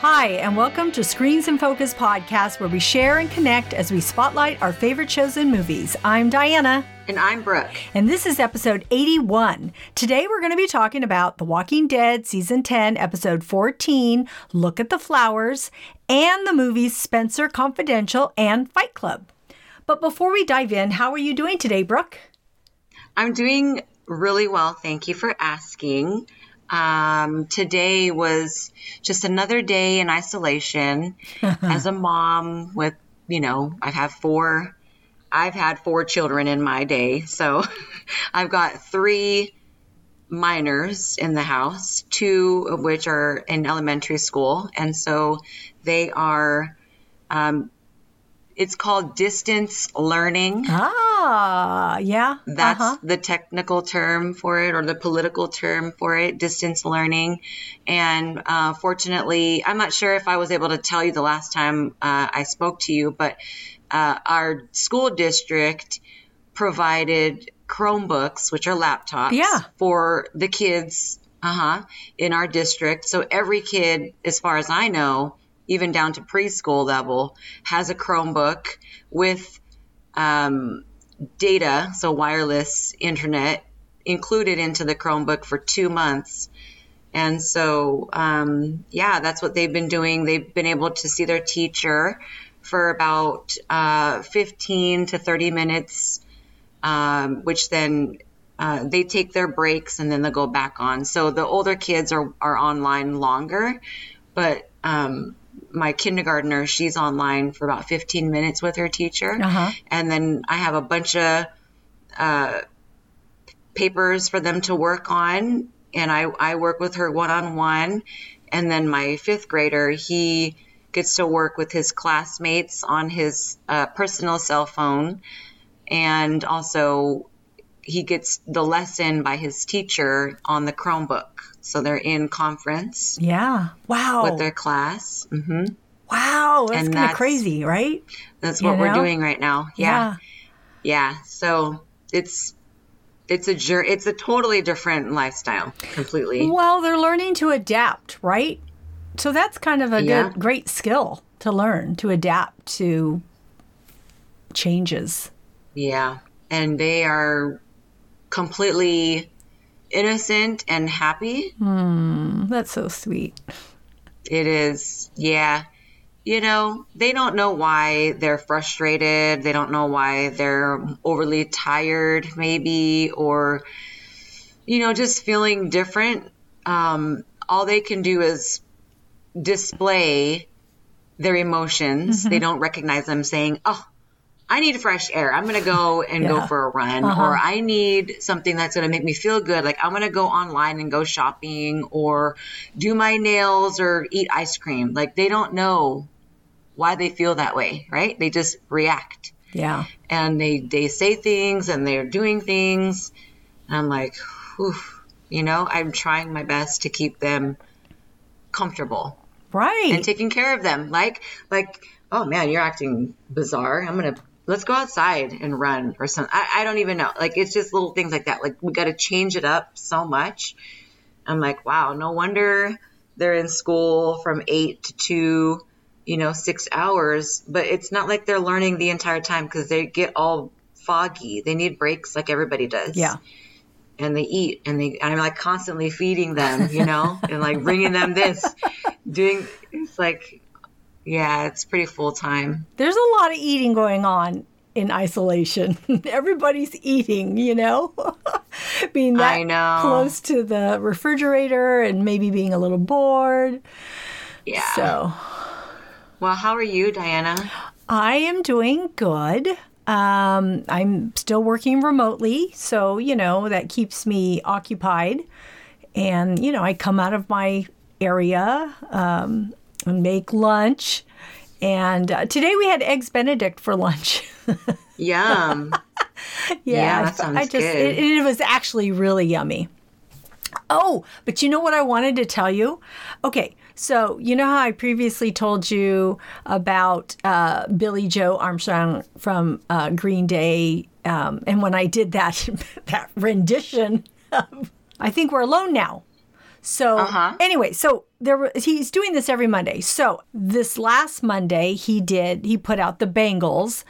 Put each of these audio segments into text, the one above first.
Hi, and welcome to Screens in Focus podcast, where we share and connect as we spotlight our favorite shows and movies. I'm Diana. And I'm Brooke. And this is episode 81. Today we're going to be talking about The Walking Dead season 10, episode 14, Look at the Flowers, and the movies Spencer Confidential and Fight Club. But before we dive in, how are you doing today, Brooke? I'm doing really well. Thank you for asking. Um, today was just another day in isolation as a mom with, you know, I have four, I've had four children in my day. So I've got three minors in the house, two of which are in elementary school. And so they are, um, it's called distance learning. Ah, yeah. That's uh-huh. the technical term for it or the political term for it, distance learning. And uh, fortunately, I'm not sure if I was able to tell you the last time uh, I spoke to you, but uh, our school district provided Chromebooks, which are laptops, yeah. for the kids uh-huh, in our district. So every kid, as far as I know, even down to preschool level, has a Chromebook with um, data, so wireless internet, included into the Chromebook for two months. And so, um, yeah, that's what they've been doing. They've been able to see their teacher for about uh, 15 to 30 minutes, um, which then uh, they take their breaks and then they'll go back on. So the older kids are, are online longer, but um, my kindergartner, she's online for about 15 minutes with her teacher. Uh-huh. And then I have a bunch of uh, papers for them to work on. And I, I work with her one on one. And then my fifth grader, he gets to work with his classmates on his uh, personal cell phone. And also, he gets the lesson by his teacher on the Chromebook. So they're in conference. Yeah. Wow. With their class. Mm-hmm. Wow. That's kind of crazy, right? That's what you know? we're doing right now. Yeah. yeah. Yeah. So it's it's a. It's a totally different lifestyle, completely. Well, they're learning to adapt, right? So that's kind of a yeah. good, great skill to learn to adapt to changes. Yeah, and they are completely innocent and happy. Hmm, that's so sweet. It is. Yeah. You know, they don't know why they're frustrated. They don't know why they're overly tired, maybe, or, you know, just feeling different. Um, all they can do is display their emotions. Mm-hmm. They don't recognize them saying, oh, I need fresh air. I'm going to go and yeah. go for a run, uh-huh. or I need something that's going to make me feel good. Like I'm going to go online and go shopping, or do my nails, or eat ice cream. Like they don't know why they feel that way, right? They just react. Yeah. And they they say things and they're doing things. And I'm like, whew, you know, I'm trying my best to keep them comfortable. Right. And taking care of them. Like like oh man, you're acting bizarre. I'm gonna let's go outside and run or something. I, I don't even know. Like it's just little things like that. Like we got to change it up so much. I'm like, wow, no wonder they're in school from eight to two, you know, six hours. But it's not like they're learning the entire time because they get all foggy. They need breaks like everybody does. Yeah. And they eat and they, and I'm like constantly feeding them, you know, and like bringing them this, doing, it's like, yeah, it's pretty full time. There's a lot of eating going on in isolation. Everybody's eating, you know, being that know. close to the refrigerator and maybe being a little bored. Yeah. So, well, how are you, Diana? I am doing good. Um, I'm still working remotely, so you know that keeps me occupied. And you know, I come out of my area. Um, and make lunch. And uh, today we had eggs Benedict for lunch. Yum. yeah, yeah that sounds I just good. It, it was actually really yummy. Oh, but you know what I wanted to tell you? Okay, so you know how I previously told you about uh, Billie Joe Armstrong from uh, Green Day, um, and when I did that that rendition, of, I think we're alone now. So Uh-huh. anyway, so there he's doing this every Monday. So this last Monday he did he put out the Bangles,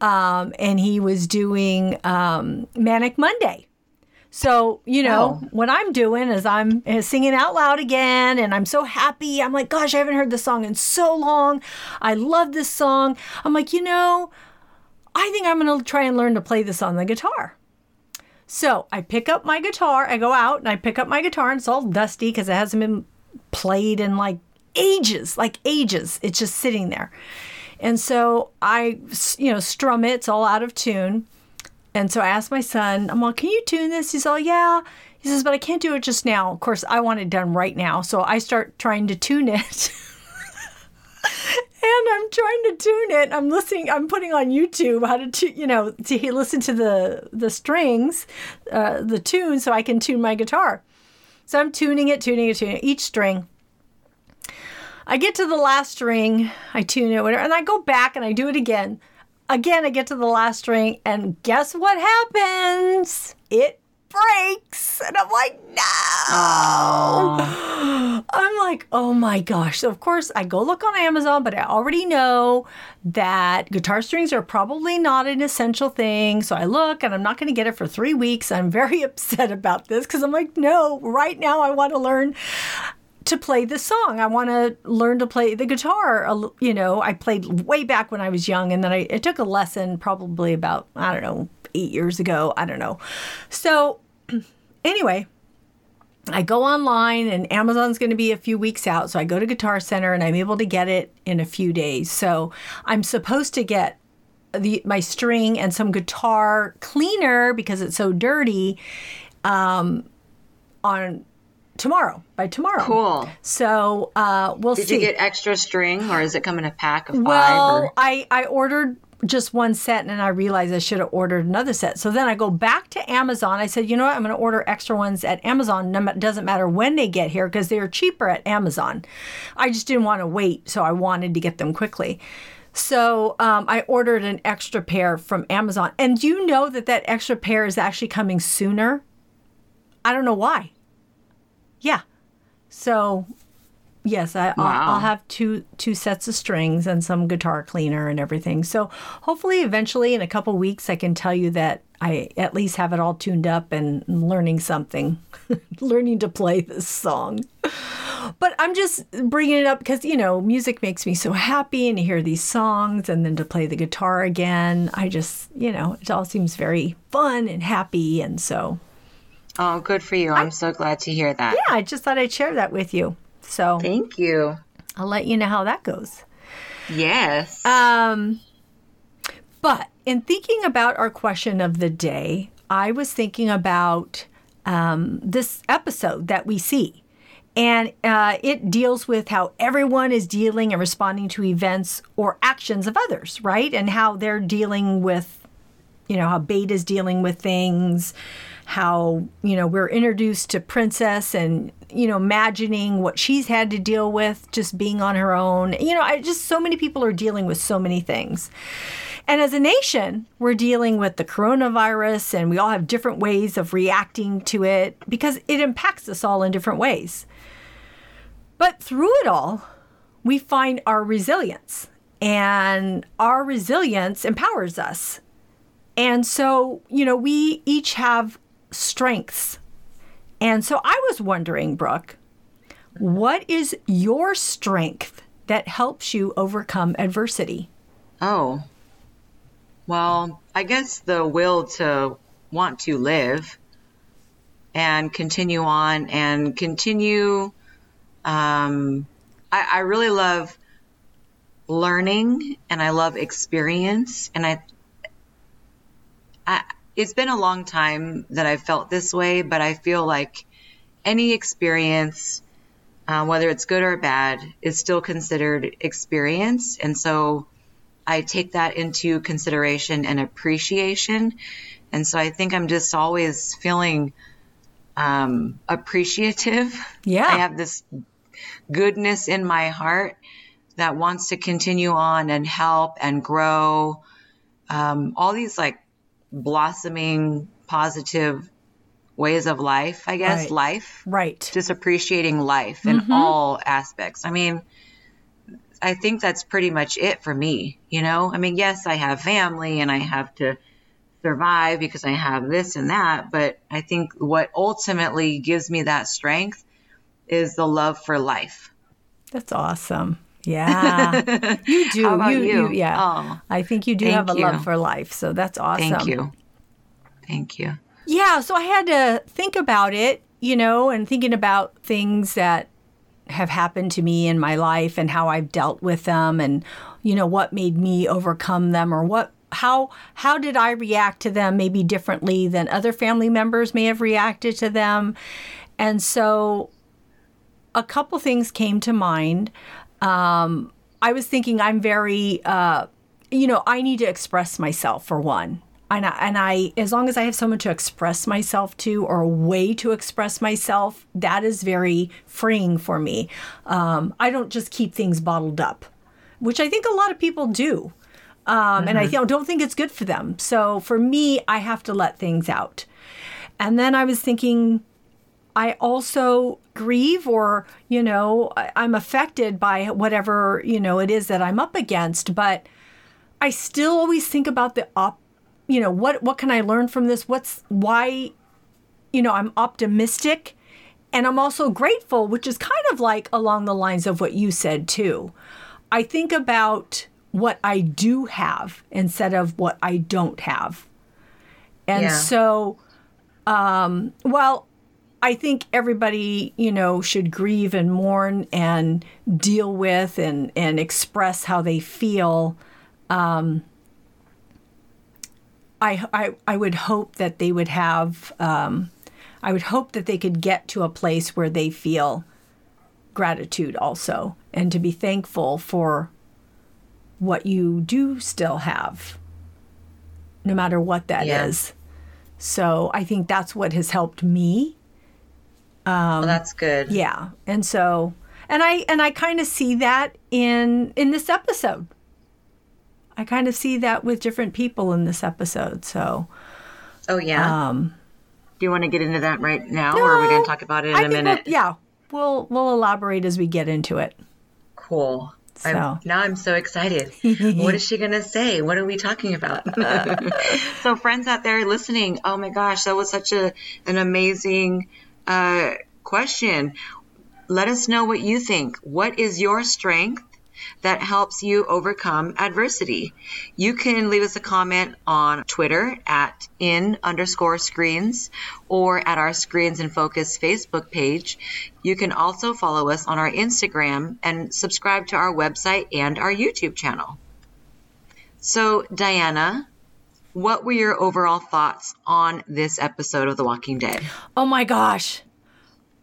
um, and he was doing um, Manic Monday. So you know Oh. what I'm doing is I'm uh, singing out loud again, and I'm so happy. I'm like, gosh, I haven't heard this song in so long. I love this song. I'm like, you know, I think I'm going to try and learn to play this on the guitar. So I pick up my guitar, I go out and I pick up my guitar, and it's all dusty because it hasn't been played in like ages, like ages. It's just sitting there. And so I, you know, strum it, it's all out of tune. And so I asked my son, I'm like, can you tune this? He's all, yeah. He says, but I can't do it just now. Of course, I want it done right now. So I start trying to tune it. and I'm trying to tune it. I'm listening. I'm putting on YouTube how to, tu- you know, to listen to the the strings, uh, the tune, so I can tune my guitar. So I'm tuning it, tuning it, tuning it, each string. I get to the last string, I tune it, whatever, and I go back and I do it again. Again, I get to the last string, and guess what happens? It breaks. And I'm like, no. I'm like, oh my gosh. So, of course, I go look on Amazon, but I already know that guitar strings are probably not an essential thing. So I look and I'm not going to get it for three weeks. I'm very upset about this because I'm like, no, right now I want to learn to play the song. I want to learn to play the guitar. You know, I played way back when I was young, and then I it took a lesson probably about I don't know eight years ago. I don't know. So anyway, I go online, and Amazon's going to be a few weeks out. So I go to Guitar Center, and I'm able to get it in a few days. So I'm supposed to get the my string and some guitar cleaner because it's so dirty um, on tomorrow by tomorrow. Cool. So uh, we'll Did see. Did you get extra string, or is it come in a pack of five? well, or- I I ordered just one set and I realized I should have ordered another set. So then I go back to Amazon. I said, you know what? I'm going to order extra ones at Amazon. Ma- doesn't matter when they get here because they're cheaper at Amazon. I just didn't want to wait, so I wanted to get them quickly. So um, I ordered an extra pair from Amazon, and you know that that extra pair is actually coming sooner. I don't know why. Yeah. So yes, I, I'll, Wow. I'll have two two sets of strings and some guitar cleaner and everything. So hopefully, eventually, in a couple weeks, I can tell you that I at least have it all tuned up and learning something, learning to play this song. But I'm just bringing it up because you know music makes me so happy, and to hear these songs, and then to play the guitar again, I just you know it all seems very fun and happy, and so oh, good for you. I'm so glad to hear that. yeah, I just thought I'd share that with you. So Thank you. I'll let you know how that goes. Yes. Um, but in thinking about our question of the day, I was thinking about um, this episode that we see. And uh, it deals with how everyone is dealing and responding to events or actions of others, right? And how they're dealing with, you know, how Beta's dealing with things, how, you know, we're introduced to Princess and, you know, imagining what she's had to deal with just being on her own. You know, I just, so many people are dealing with so many things. And as a nation, we're dealing with the coronavirus and we all have different ways of reacting to it because it impacts us all in different ways. But through it all, we find our resilience, and our resilience empowers us. And so, you know, we each have strengths. And so I was wondering, Brooke, what is your strength that helps you overcome adversity? oh. Well, I guess the will to want to live and continue on and continue. Um, I, I really love learning and I love experience. And I, I, it's been a long time that I've felt this way, but I feel like any experience, uh, whether it's good or bad, is still considered experience. And so I take that into consideration and appreciation. And so I think I'm just always feeling um, appreciative. Yeah. I have this goodness in my heart that wants to continue on and help and grow. Um, all these like blossoming positive ways of life, I guess, Right. life, Right. just appreciating life in mm-hmm. all aspects. I mean, I think that's pretty much it for me, you know? I mean, yes, I have family and I have to survive because I have this and that, but I think what ultimately gives me that strength is the love for life. That's awesome. Yeah. You do. How about you, you? yeah. Oh, I think you do have a you. love for life. So that's awesome. Thank you. Thank you. Yeah, so I had to think about it, you know, and thinking about things that have happened to me in my life and how I've dealt with them and you know what made me overcome them or what how how did I react to them maybe differently than other family members may have reacted to them. And so a couple things came to mind. Um, I was thinking I'm very, uh, you know, I need to express myself for one. And I, and I, as long as I have someone to express myself to or a way to express myself, that is very freeing for me. Um, I don't just keep things bottled up, which I think a lot of people do. Um, And I don't- don't think it's good for them. So for me, I have to let things out. And then I was thinking, I also grieve or, you know, I'm affected by whatever, you know, it is that I'm up against, but I still always think about the op, you know, what what can I learn from this? What's why you know, I'm optimistic and I'm also grateful, which is kind of like along the lines of what you said too. I think about what I do have instead of what I don't have. And Yeah. so um well I think everybody, you know, should grieve and mourn and deal with and, and express how they feel. Um, I, I, I would hope that they would have, um, I would hope that they could get to a place where they feel gratitude also and to be thankful for what you do still have, no matter what that is. Yeah. So I think that's what has helped me. Well, that's good. Yeah. And so and I and I kind of see that in in this episode. I kind of see that with different people in this episode. So Oh, yeah. um Do you want to get into that right now, or are we going to talk about it in I a think we'll- minute? yeah. We'll we'll elaborate as we get into it. Cool. I'm- So. now I'm so excited. what is she going to say? What are we talking about? so, friends out there listening, oh my gosh, that was such a an amazing uh, question. Let us know what you think. What is your strength that helps you overcome adversity? You can leave us a comment on Twitter at in underscore screens or at our Screens in Focus Facebook page. You can also follow us on our Instagram and subscribe to our website and our YouTube channel. So, Diana, what were your overall thoughts on this episode of The Walking Dead? Oh my gosh.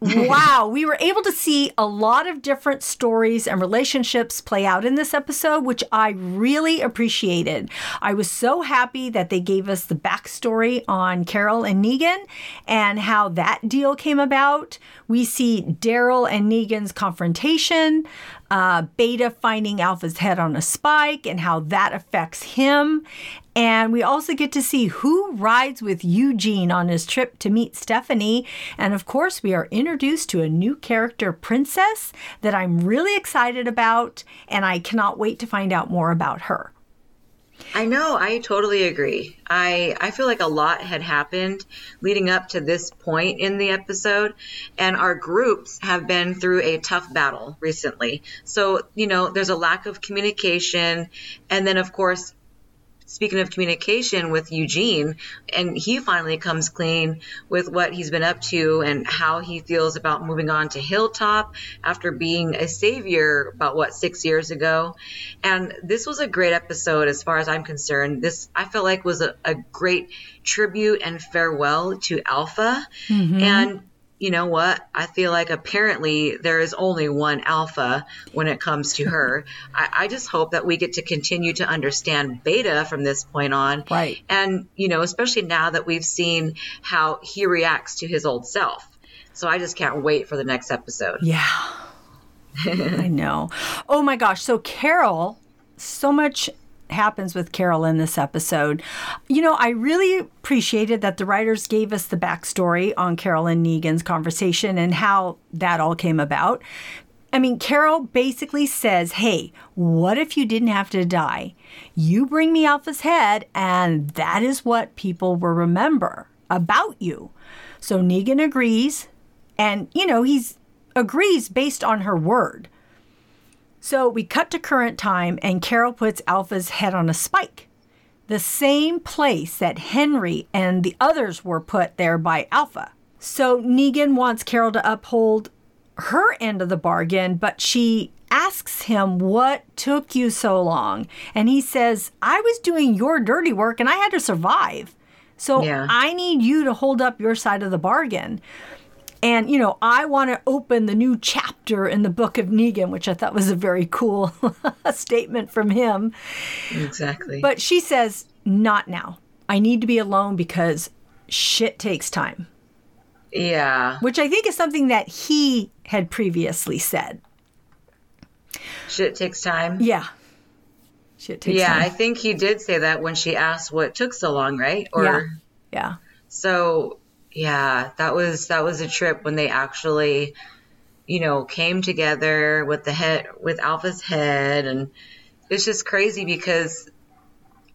wow, we were able to see a lot of different stories and relationships play out in this episode, which I really appreciated. I was so happy that they gave us the backstory on Carol and Negan and how that deal came about. We see Daryl and Negan's confrontation, uh, Beta finding Alpha's head on a spike and how that affects him. And we also get to see who rides with Eugene on his trip to meet Stephanie. And of course, we are introduced to a new character, Princess, that I'm really excited about. And I cannot wait to find out more about her. I know, I totally agree. I I feel like a lot had happened leading up to this point in the episode and our groups have been through a tough battle recently. So, you know, there's a lack of communication and then of course speaking of communication with Eugene, and he finally comes clean with what he's been up to and how he feels about moving on to Hilltop after being a savior about what six years ago. And this was a great episode as far as I'm concerned. This I felt like was a, a great tribute and farewell to Alpha. Mm-hmm. And you know what? I feel like apparently there is only one alpha when it comes to her. I, I just hope that we get to continue to understand beta from this point on. Right. And, you know, especially now that we've seen how he reacts to his old self. So I just can't wait for the next episode. Yeah. I know. Oh my gosh. So, Carol, so much happens with Carol in this episode. You know, I really appreciated that the writers gave us the backstory on Carol and Negan's conversation and how that all came about. I mean, Carol basically says, Hey, what if you didn't have to die? You bring me Alpha's head, and that is what people will remember about you. So Negan agrees, and, you know, he's agrees based on her word. So we cut to current time, and Carol puts Alpha's head on a spike, the same place that Henry and the others were put there by Alpha. So Negan wants Carol to uphold her end of the bargain, but she asks him, What took you so long? And he says, I was doing your dirty work and I had to survive. So Yeah. I need you to hold up your side of the bargain. And, you know, I want to open the new chapter in the book of Negan, which I thought was a very cool statement from him. Exactly. But she says, Not now. I need to be alone because shit takes time, yeah. which I think is something that he had previously said. Shit takes time. Yeah. Shit takes time. Yeah, I think he did say that when she asked what took so long, right? Or yeah. Yeah. so yeah, that was that was a trip when they actually, you know, came together with the head with Alpha's head and it's just crazy because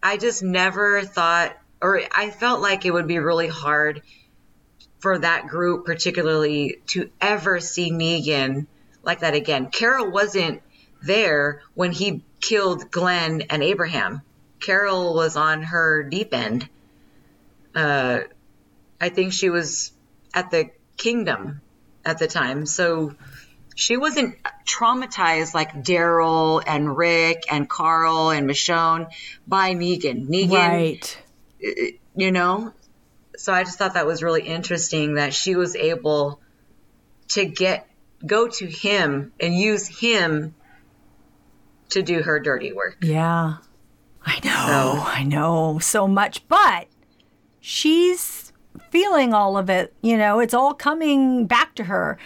I just never thought or I felt like it would be really hard for that group particularly to ever see Negan like that again. Carol wasn't there when he killed Glenn and Abraham. Carol was on her deep end. Uh, I think she was at the kingdom at the time. So she wasn't traumatized like Daryl and Rick and Carl and Michonne by Negan. Negan, Right. Uh, you know? So I just thought that was really interesting that she was able to get go to him and use him to do her dirty work. Yeah. I know. I know so much. But she's feeling all of it. You know, it's all coming back to her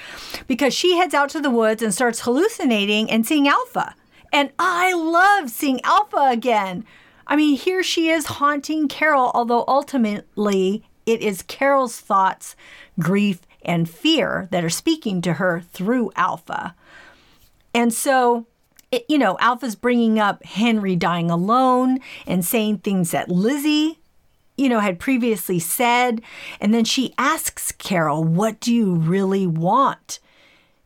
because she heads out to the woods and starts hallucinating and seeing Alpha. And I love seeing Alpha again. I mean, here she is haunting Carol, although ultimately it is Carol's thoughts, grief, and fear that are speaking to her through Alpha. And so, it, you know, Alpha's bringing up Henry dying alone and saying things that Lizzie, you know, had previously said. And then she asks Carol, What do you really want?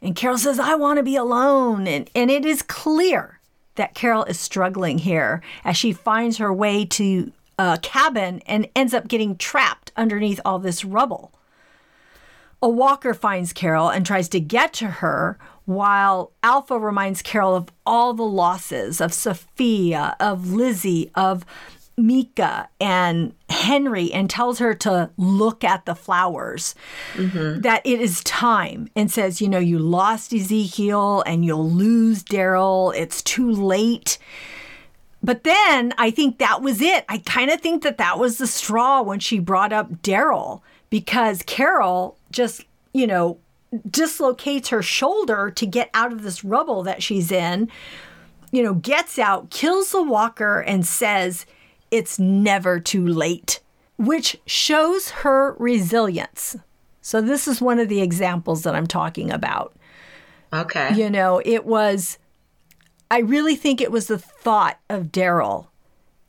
And Carol says, I want to be alone. And, and it is clear that Carol is struggling here as she finds her way to a cabin and ends up getting trapped underneath all this rubble. A walker finds Carol and tries to get to her, while Alpha reminds Carol of all the losses of Sophia, of Lizzie, of Mika, and Henry, and tells her to look at the flowers, mm-hmm. that it is time, and says, You know, you lost Ezekiel and you'll lose Daryl. It's too late. But then I think that was it. I kind of think that that was the straw when she brought up Daryl because Carol just, you know, dislocates her shoulder to get out of this rubble that she's in, you know, gets out, kills the walker, and says, It's never too late, which shows her resilience. So, this is one of the examples that I'm talking about. Okay. You know, it was, I really think it was the thought of Daryl.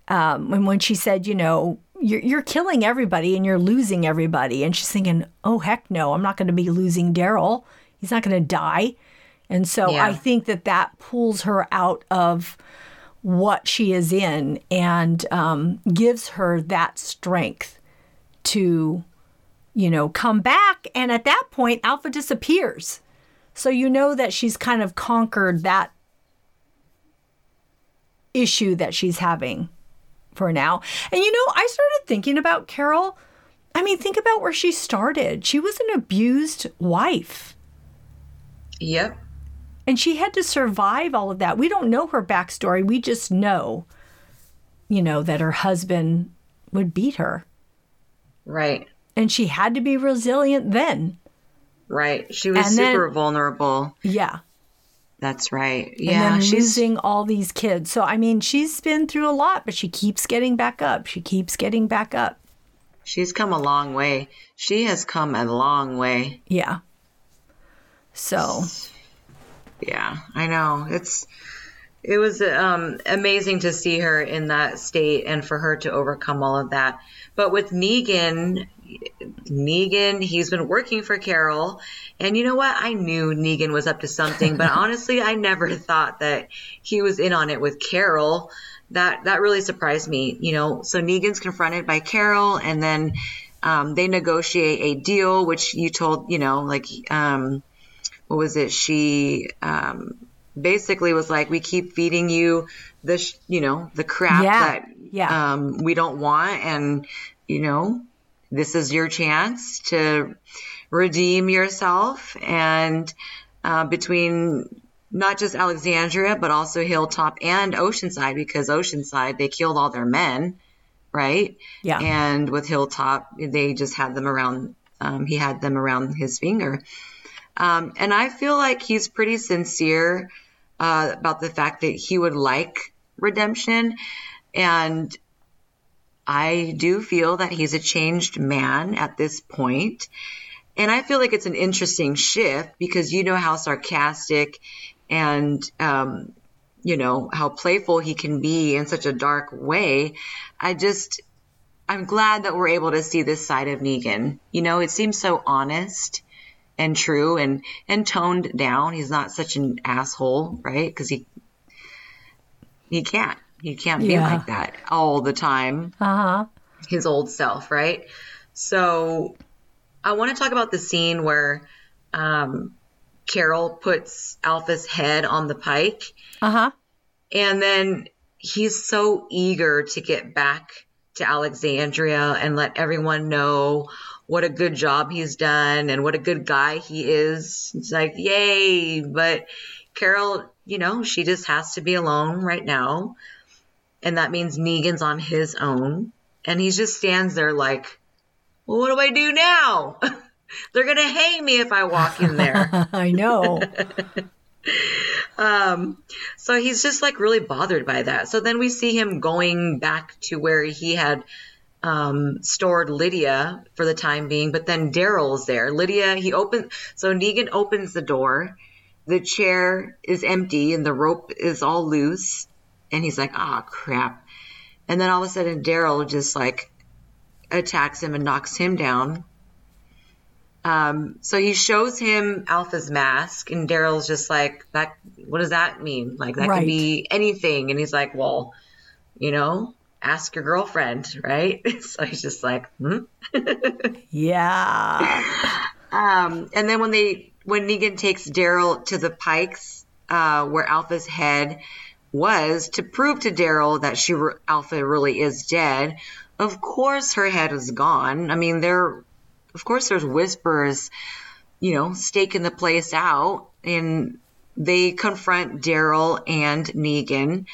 Um, and when she said, you know, you're, you're killing everybody and you're losing everybody. And she's thinking, oh, heck no, I'm not going to be losing Daryl. He's not going to die. And so Yeah. I think that that pulls her out of what she is in and um, gives her that strength to, you know, come back. And at that point, Alpha disappears. So you know that she's kind of conquered that issue that she's having for now. And you know, I started thinking about Carol. I mean, think about where she started. She was an abused wife. Yep. And she had to survive all of that. We don't know her backstory. We just know, you know, that her husband would beat her. Right. And she had to be resilient then. Right. She was And then- super vulnerable. Yeah. That's right. Yeah, then she's losing all these kids. So I mean, she's been through a lot, but she keeps getting back up. She keeps getting back up. she's come a long way. She has come a long way. Yeah. So Yeah, I know. It's it was um, amazing to see her in that state and for her to overcome all of that. But with Negan, Negan, he's been working for Carol, and you know what? I knew Negan was up to something, but honestly, I never thought that he was in on it with Carol. That that really surprised me. You know, so Negan's confronted by Carol, and then um, they negotiate a deal, which you told, you know, like um, what was it? She um, basically was like, "We keep feeding you the, sh- you know, the crap Yeah, that yeah. um, we don't want, and you know, this is your chance to redeem yourself." And uh, between not just Alexandria, but also Hilltop and Oceanside, because Oceanside they killed all their men, right? Yeah. And with Hilltop, they just had them around. Um, he had them around his finger. Um, and I feel like he's pretty sincere uh, about the fact that he would like redemption. And I do feel that he's a changed man at this point. And I feel like it's an interesting shift because you know how sarcastic and, um, you know, how playful he can be in such a dark way. I just, I'm glad that we're able to see this side of Negan. You know, it seems so honest and true and and toned down. He's not such an asshole, right? Because he he can't he can't be Yeah. like that all the time. uh huh. His old self, right? So I want to talk about the scene where um, Carol puts Alpha's head on the pike, Uh huh. and then he's so eager to get back to Alexandria and let everyone know what a good job he's done and what a good guy he is. It's like, yay. But Carol, you know, she just has to be alone right now. And that means Negan's on his own. And he just stands there like, well, what do I do now? They're going to hang me if I walk in there. I know. Um, so he's just like really bothered by that. So then we see him going back to where he had um, stored Lydia for the time being, but then Daryl's there. Lydia, he opens, so Negan opens the door. The chair is empty and the rope is all loose. And he's like, ah, crap. And then all of a sudden, Daryl just like attacks him and knocks him down. Um, so he shows him Alpha's mask, and Daryl's just like, "That, what does that mean? Like that Right. could be anything." And he's like, "Well, you know, ask your girlfriend, right?" so he's just like, "Hmm." Yeah. Um, and then when they when Negan takes Daryl to the Pikes, uh, where Alpha's head was, to prove to Daryl that she re- Alpha really is dead. Of course, her head is gone. I mean, there, of course, there's whispers, you know, staking the place out, and they confront Daryl and Negan.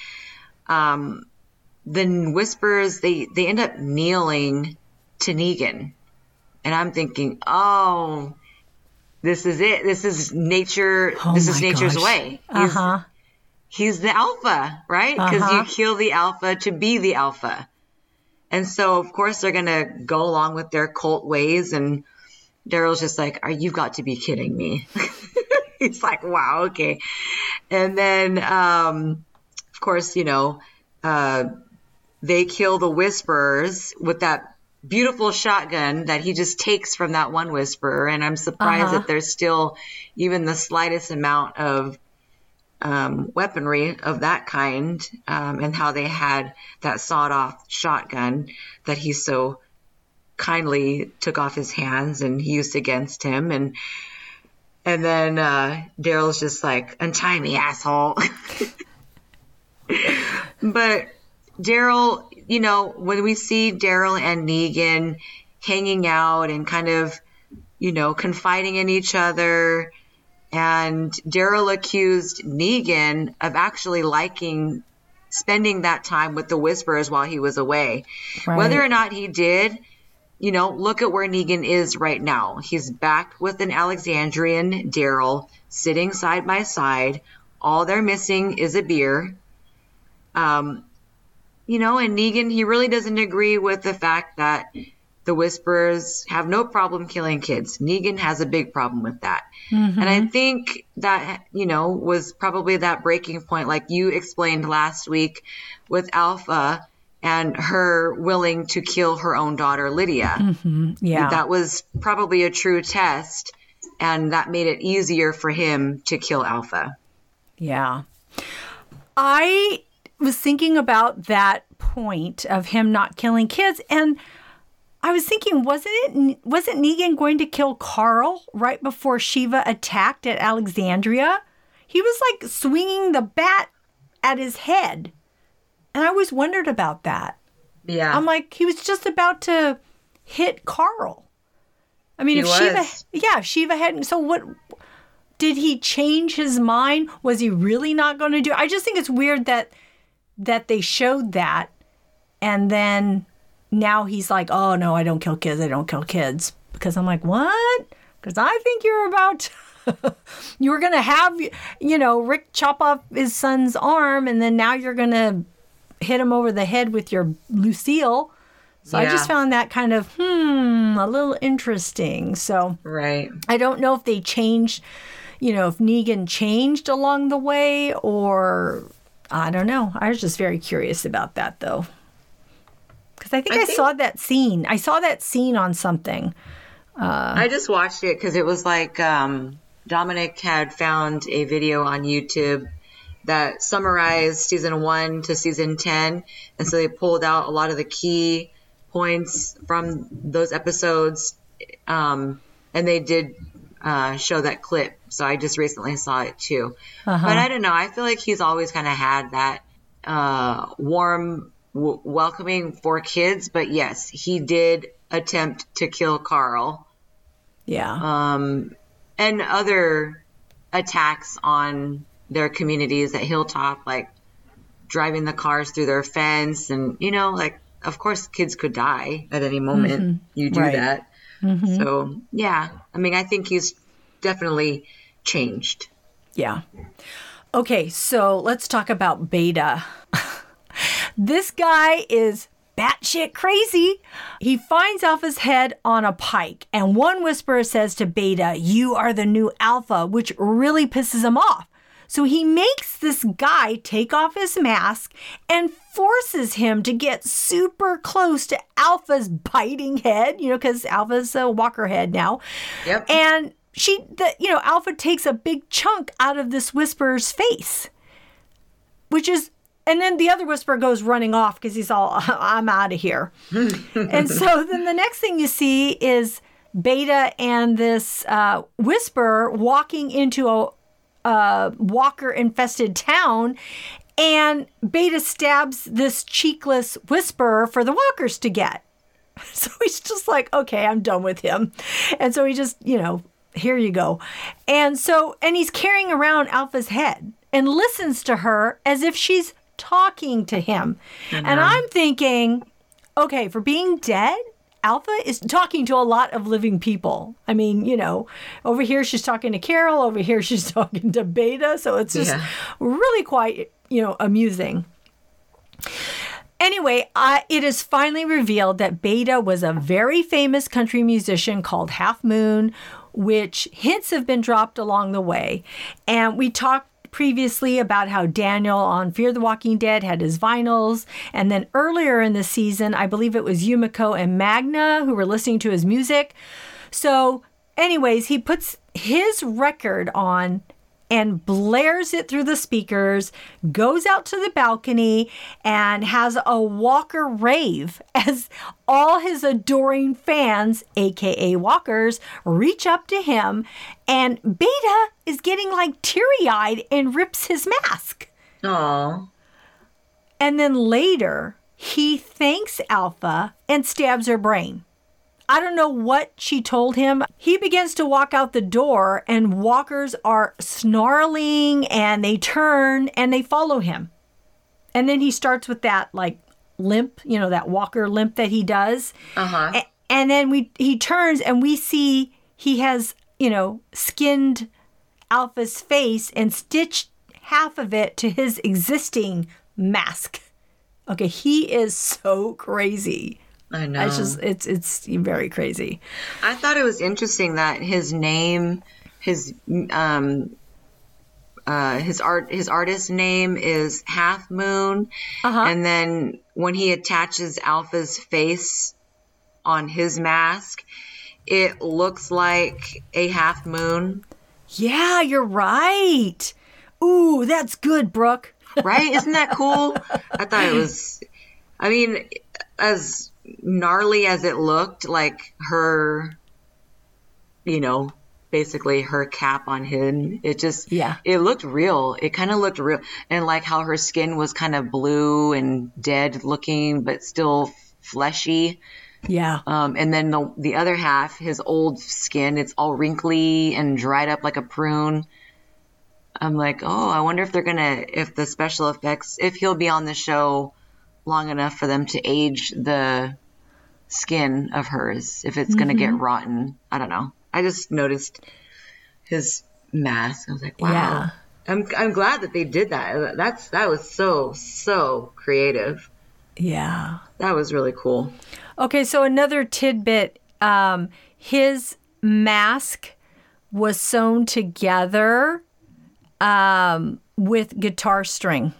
Um, then whispers they they end up kneeling to Negan. And I'm thinking, oh, this is it. This is nature. Oh this is nature's gosh. way. Uh He's, huh. he's the alpha, right? Because Uh-huh. you kill the alpha to be the alpha. And so, of course, they're going to go along with their cult ways. And Daryl's just like, Are you got to be kidding me? he's like, Wow, okay. And then, um, of course, you know, uh, they kill the whisperers with that beautiful shotgun that he just takes from that one whisperer. And i'm surprised Uh-huh. that there's still even the slightest amount of um, weaponry of that kind um, and how they had that sawed off shotgun that he so kindly took off his hands and used against him. And and then uh, daryl's just like untie me asshole. But Daryl, you know, when we see Daryl and Negan hanging out and kind of, you know, confiding in each other, and Daryl accused Negan of actually liking spending that time with the Whisperers while he was away. Right. Whether or not he did, you know, look at where Negan is right now. He's back with an Alexandrian Daryl sitting side by side all they're missing is a beer. Um, you know, and Negan, he really doesn't agree with the fact that the Whisperers have no problem killing kids. Negan has a big problem with that. Mm-hmm. And I think that, you know, was probably that breaking point, like you explained last week with Alpha and her willing to kill her own daughter, Lydia. Mm-hmm. Yeah. That was probably a true test. And that made it easier for him to kill Alpha. Yeah. I was thinking about that point of him not killing kids and I was thinking wasn't it wasn't Negan going to kill Carl right before Shiva attacked at Alexandria? He was like swinging the bat at his head. And I always wondered about that. Yeah. I'm like he was just about to hit Carl. I mean, He if was. Shiva yeah, if Shiva hadn't so what did he change his mind? Was he really not going to do? I just think it's weird that that they showed that and then now he's like, "Oh no, I don't kill kids. I don't kill kids." Because I'm like, "What?" Because I think you're about you were going to have you know, Rick chop off his son's arm and then now you're going to hit him over the head with your Lucille. So I just found that kind of hmm, a little interesting. So Right. I don't know if they changed, you know, if Negan changed along the way or I don't know. I was just very curious about that though. Because I think I, I think- saw that scene. I saw that scene on something. I just watched it because it was like um, Dominic had found a video on YouTube that summarized season one to season 10. And so they pulled out a lot of the key points from those episodes. Um, and they did uh, show that clip. So I just recently saw it too. But I don't know. I feel like he's always kind of had that uh, warm w- welcoming for kids. But yes, he did attempt to kill Carl Yeah. um, and other attacks on their communities at Hilltop, like driving the cars through their fence, and you know, like of course, kids could die at any moment. You do Right. that, Mm-hmm. so yeah. I mean, I think he's definitely changed. Yeah. Okay, so let's talk about Beta. this guy is batshit crazy. He finds Alpha's head on a pike, and one whisperer says to Beta, You are the new Alpha, which really pisses him off. So he makes this guy take off his mask and forces him to get super close to Alpha's biting head, you know, because Alpha's a walker head now. Yep. And she, the, you know, Alpha takes a big chunk out of this whisperer's face, which is, and then the other whisperer goes running off because he's all, I'm out of here. and so then the next thing you see is Beta and this uh, whisperer walking into a, a walker infested town. And Beta stabs this cheekless whisperer for the walkers to get. So he's just like, okay, I'm done with him. And so he just, you know, here you go. And so, and he's carrying around Alpha's head and listens to her as if she's talking to him. Mm-hmm. And I'm thinking, okay, for being dead, Alpha is talking to a lot of living people. I mean, you know, over here she's talking to Carol, over here she's talking to Beta. So it's just Yeah. really quite, you know, amusing. Anyway, uh, it is finally revealed that Beta was a very famous country musician called Half Moon, which hints have been dropped along the way. And we talked previously about how Daniel on Fear the Walking Dead had his vinyls. And then earlier in the season, I believe it was Yumiko and Magna who were listening to his music. So, anyways, he puts his record on and blares it through the speakers, goes out to the balcony, and has a Walker rave as all his adoring fans, aka Walkers, reach up to him. And Beta is getting like teary eyed and rips his mask. Oh, And then later, he thanks Alpha and stabs her brain. I don't know what she told him. He begins to walk out the door, and walkers are snarling and they turn and they follow him. And then he starts with that like limp, you know, that walker limp that he does. uh huh. A- and then we he turns and we see he has, you know, skinned Alpha's face and stitched half of it to his existing mask. Okay, he is so crazy. I know. It's just it's it's very crazy. I thought it was interesting that his name, his um, uh, his art, his artist name is Half Moon, Uh-huh. and then when he attaches Alpha's face on his mask, it looks like a half moon. Yeah, you're right. Ooh, that's good, Brooke. Right? Isn't that cool? I thought it was. I mean, as gnarly as it looked, like her, you know, basically her cap on him, it just, Yeah. it looked real. It kind of looked real. And like how her skin was kind of blue and dead looking, but still fleshy. Yeah. Um, and then the, the other half, his old skin, it's all wrinkly and dried up like a prune. I'm like, oh, I wonder if they're gonna, if the special effects, if he'll be on the show long enough for them to age the skin of hers, if it's gonna get rotten. I don't know. I just noticed his mask. I was like, wow. Yeah. I'm, I'm glad that they did that. That's, that was so, so creative. Yeah. That was really cool. Okay, so another tidbit um, his mask was sewn together um, with guitar string.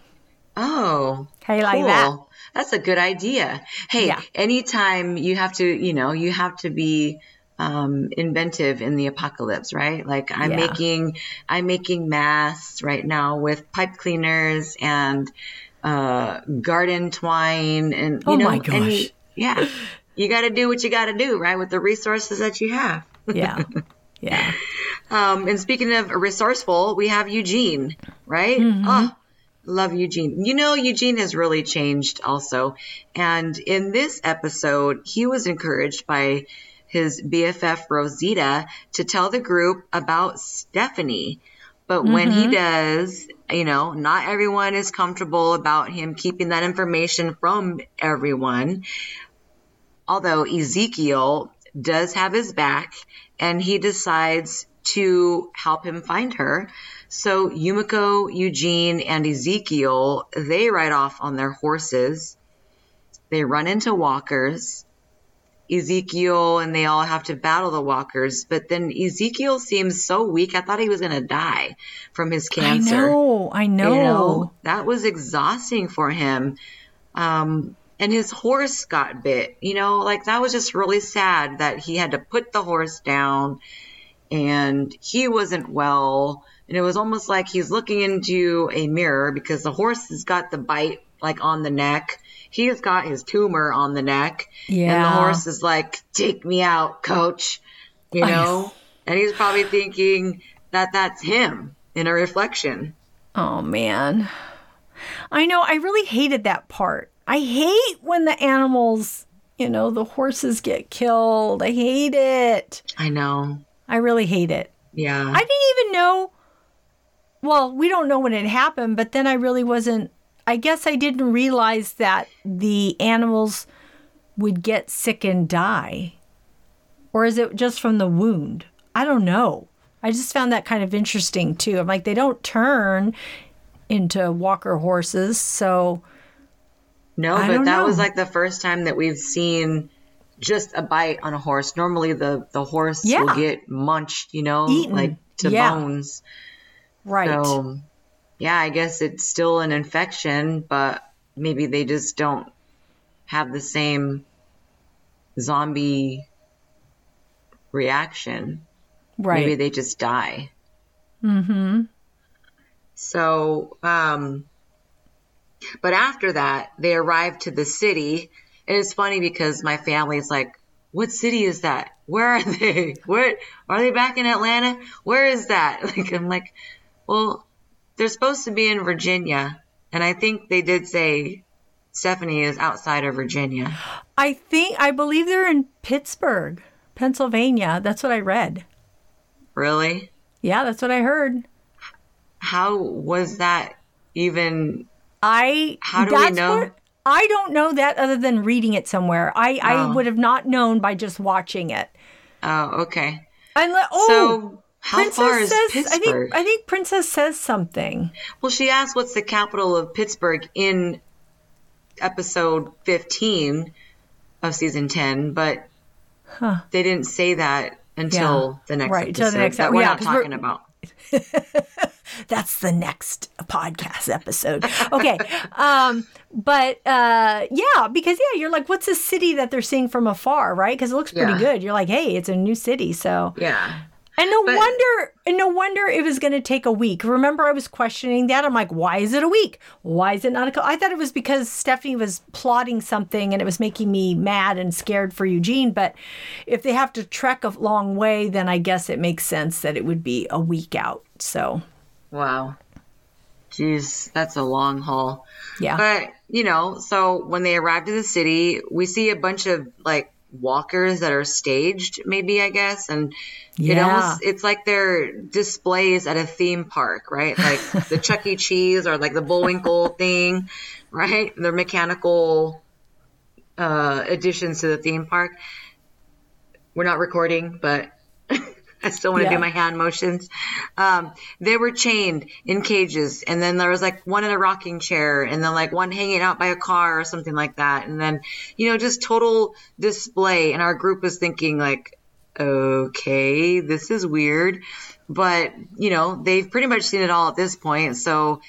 Oh, How you like that? That's a good idea. Hey, Yeah. anytime you have to, you know, you have to be um, inventive in the apocalypse, right? Like I'm Yeah. making, I'm making masks right now with pipe cleaners and uh, garden twine, and you Oh know, my and gosh. you- yeah, you got to do what you got to do, right, with the resources that you have. Yeah. Yeah. Um, and speaking of resourceful, we have Eugene, right? Mm-hmm. Oh, love Eugene. You know, Eugene has really changed also. And in this episode, he was encouraged by his BFF Rosita to tell the group about Stephanie. But when he mm-hmm. does, you know, not everyone is comfortable about him keeping that information from everyone although Ezekiel does have his back and he decides to help him find her. So Yumiko, Eugene, and Ezekiel, they ride off on their horses. They run into walkers. Ezekiel and they all have to battle the walkers, but then Ezekiel seems so weak. I thought he was going to die from his cancer I know. I know. you know that was exhausting for him um and his horse got bit you know like that was just really sad that he had to put the horse down and he wasn't well and it was almost like he's looking into a mirror because the horse has got the bite like on the neck he's got his tumor on the neck Yeah. and the horse is like take me out coach you know and he's probably thinking that that's him in a reflection Oh man. I know. I really hated that part. I hate when the animals, you know, the horses get killed. I hate it. I know. I really hate it. Yeah. I didn't even know. Well, we don't know when it happened, but then I really wasn't. I guess I didn't realize that the animals would get sick and die. Or is it just from the wound? I don't know. I just found that kind of interesting too. I'm like, they don't turn into walker horses. So, no, but that was like the first time that we've seen just a bite on a horse. Normally the the horse Yeah. will get munched, you know, Eaten. like to Yeah. bones. Right. So yeah, I guess it's still an infection, but maybe they just don't have the same zombie reaction. right. Maybe they just die. Mm-hmm. So, um, but after that, they arrive to the city. And it's funny because my family's like, what city is that? Where are they? Where are they back in Atlanta? Where is that? Like, I'm like, well, they're supposed to be in Virginia. And I think they did say Stephanie is outside of Virginia. I think, I believe they're in Pittsburgh, Pennsylvania. That's what I read. Really? Yeah, that's what I heard. How was that even? I How do we know? what- I don't know that other than reading it somewhere. I I Oh. would have not known by just watching it. Oh, okay. And le- oh, So How Princess far is says, Pittsburgh? I think I think Princess says something. well, she asked what's the capital of Pittsburgh in episode 15 of season 10, but they didn't say that until Yeah. the next Right, episode the next that we're yeah, not 'cause we're- talking about. That's the next podcast episode. Okay. um, but uh, yeah, because yeah, you're like, what's a city that they're seeing from afar, right? Because it looks pretty Yeah. good. You're like, hey, it's a new city, so Yeah. And no But- wonder, and no wonder it was going to take a week. Remember, I was questioning that. I'm like, why is it a week? Why is it not a? cou-" I thought it was because Stephanie was plotting something, and it was making me mad and scared for Eugene. But if they have to trek a long way, then I guess it makes sense that it would be a week out. So, Wow. Jeez, that's a long haul. yeah, But, you know, so when they arrived at the city, we see a bunch of like walkers that are staged, maybe, I guess. And it almost, it's like they're displays at a theme park, right? Like the Chuck E. Cheese or like the Bullwinkle thing, right? They're mechanical uh, additions to the theme park. We're not recording, but I still want to Yeah. do my hand motions. Um, they were chained in cages, and then there was like one in a rocking chair, and then like one hanging out by a car or something like that. And then, you know, just total display. And our group was thinking, like, okay, this is weird. But, you know, they've pretty much seen it all at this point. So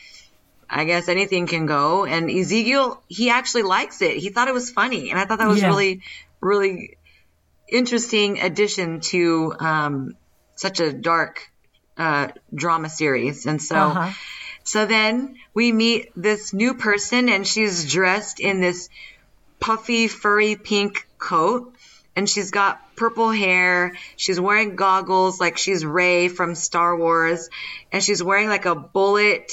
I guess anything can go. And Ezekiel, he actually likes it. He thought it was funny. And I thought that was Yeah. really, really interesting addition to um, such a dark uh, drama series. And so, Uh-huh. so then we meet this new person, and she's dressed in this puffy, furry pink coat, and she's got purple hair. She's wearing goggles, like she's Rey from Star Wars, and she's wearing like a bullet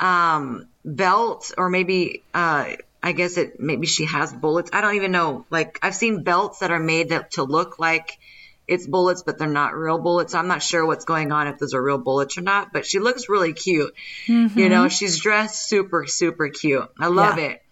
um, belt, or maybe uh, I guess it maybe she has bullets. I don't even know. Like I've seen belts that are made to, to look like it's bullets, but they're not real bullets. I'm not sure what's going on if those are real bullets or not. But she looks really cute. You know, mm-hmm. she's dressed super super cute. I love Yeah. it.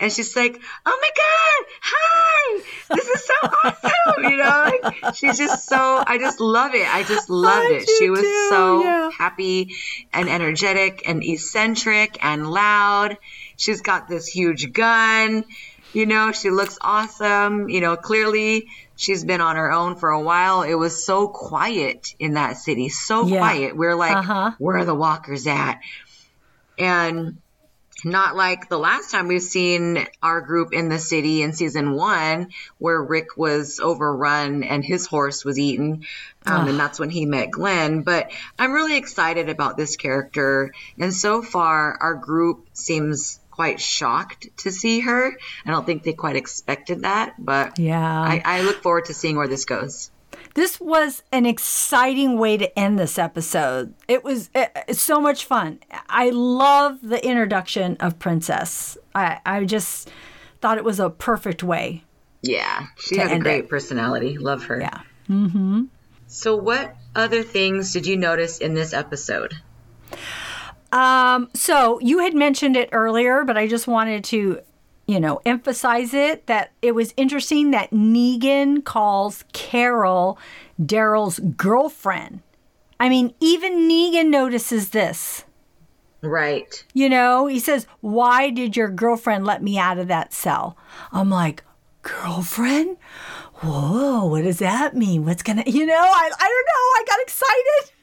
And she's like, "Oh my god, hi! This is so awesome!" You know, like, she's just so. I just love it. I just loved I it. She was too, so yeah. happy and energetic and eccentric and loud. She's got this huge gun. You know, she looks awesome. You know, clearly she's been on her own for a while. It was so quiet in that city. So Yeah. quiet. We're like, Uh-huh. where are the walkers at? And not like the last time we've seen our group in the city in season one, where Rick was overrun and his horse was eaten. Um, and that's when he met Glenn. But I'm really excited about this character. And so far, our group seems quite shocked to see her. I don't think they quite expected that, but yeah. I, I look forward to seeing where this goes. this was an exciting way to end this episode. It was uh, it's so much fun. I love the introduction of Princess. I, I just thought it was a perfect way. Yeah, she has a great it. personality. Love her. Yeah. Mhm. So, what other things did you notice in this episode? Um, so you had mentioned it earlier, but I just wanted to, you know, emphasize it that it was interesting that Negan calls Carol Daryl's girlfriend. I mean, even Negan notices this. Right. You know, he says, Why did your girlfriend let me out of that cell? I'm like, Girlfriend? Whoa, what does that mean? What's gonna, you know, I, I don't know. I got excited.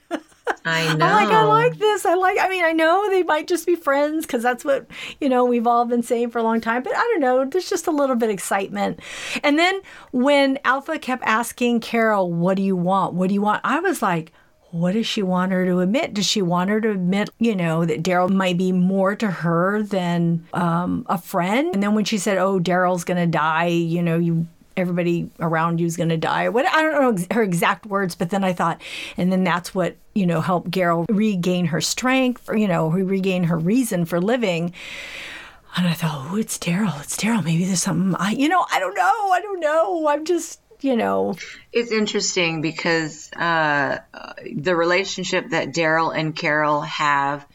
I know. I'm like, I like this. I like, I mean, I know they might just be friends because that's what, you know, we've all been saying for a long time, but I don't know. There's just a little bit of excitement. And then when Alpha kept asking Carol, What do you want? What do you want? I was like, what does she want her to admit? Does she want her to admit, you know, that Daryl might be more to her than um, a friend? And then when she said, "Oh, Daryl's gonna die," you know, you everybody around you is gonna die. What I don't know her exact words, but then I thought, and then that's what you know helped Carol regain her strength, or you know, regain her reason for living. And I thought, oh, it's Daryl. It's Daryl. Maybe there's something. I, you know, I don't know. I don't know. I'm just, you know, It's interesting because uh, the relationship that Daryl and Carol have.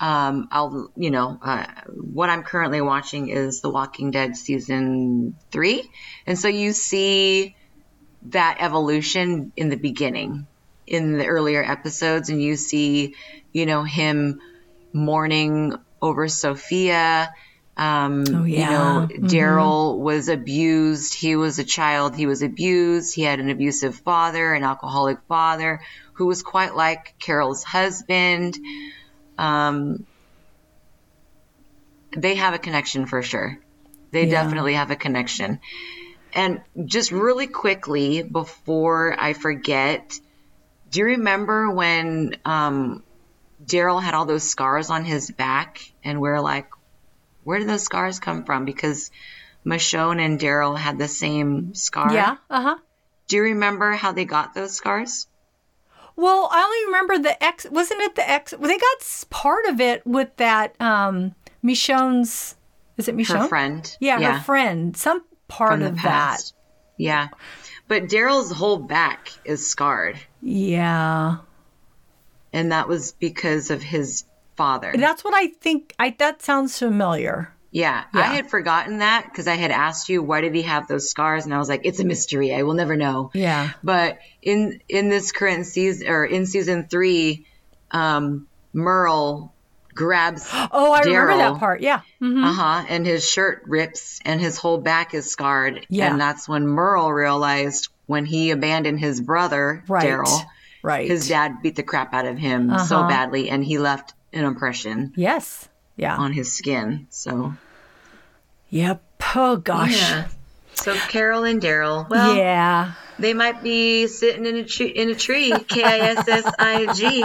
Um, I'll, you know, uh, what I'm currently watching is The Walking Dead season three, and so you see that evolution in the beginning. in the earlier episodes and you see, you know, him mourning over Sophia. Um, Oh, You yeah. know, Mhm. Daryl was abused. He was a child. He was abused. He had an abusive father, an alcoholic father who was quite like Carol's husband. Um, they have a connection for sure. They Yeah. definitely have a connection. And just really quickly before I forget, do you remember when um, Daryl had all those scars on his back? And we're like, where did those scars come from? Because Michonne and Daryl had the same scar. Yeah. Uh huh. Do you remember how they got those scars? Well, I only remember the X. Wasn't it the X? Well, they got part of it with that um Michonne's. Is it Michonne? Her friend. Yeah, her friend. Some part from the of past. Yeah. But Daryl's whole back is scarred. Yeah. And that was because of his father. That's what I think. I that sounds familiar. Yeah, I had forgotten that because I had asked you why did he have those scars, and I was like, it's a mystery. I will never know. Yeah. But in in this current season or in season three, um, Merle grabs Oh, I remember that part. Yeah. Mhm. uh huh, and his shirt rips and his whole back is scarred. Yeah. and that's when Merle realized when he abandoned his brother Right. Daryl, Right. his dad beat the crap out of him so Uh-huh. badly, and he left an impression Yes. Yeah. on his skin. So Yep. Oh gosh. Yeah. So Carol and Daryl, well, yeah. they might be sitting in a tree, in a tree, K I S S I G,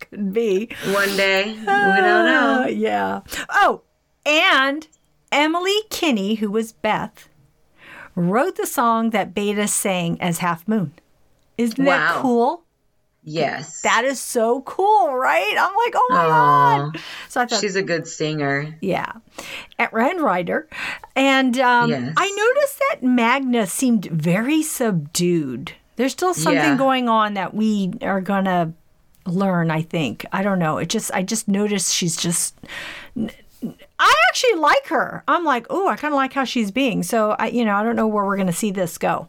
Could be. one day. We don't Uh, know. yeah. Oh, and Emily Kinney, who was Beth, wrote the song that Beta sang as Half Moon. Isn't that cool? Yes, That is so cool, right? I'm like, oh my Aw. god. So I thought, she's a good singer. yeah, at Rand Ryder, and um, Yes. I noticed that Magna seemed very subdued. There's still something Yeah. going on that we are gonna learn. I think. I don't know. It just I just noticed she's just. I actually like her. I'm like, oh, I kind of like how she's being. So I, you know, I don't know where we're gonna see this go.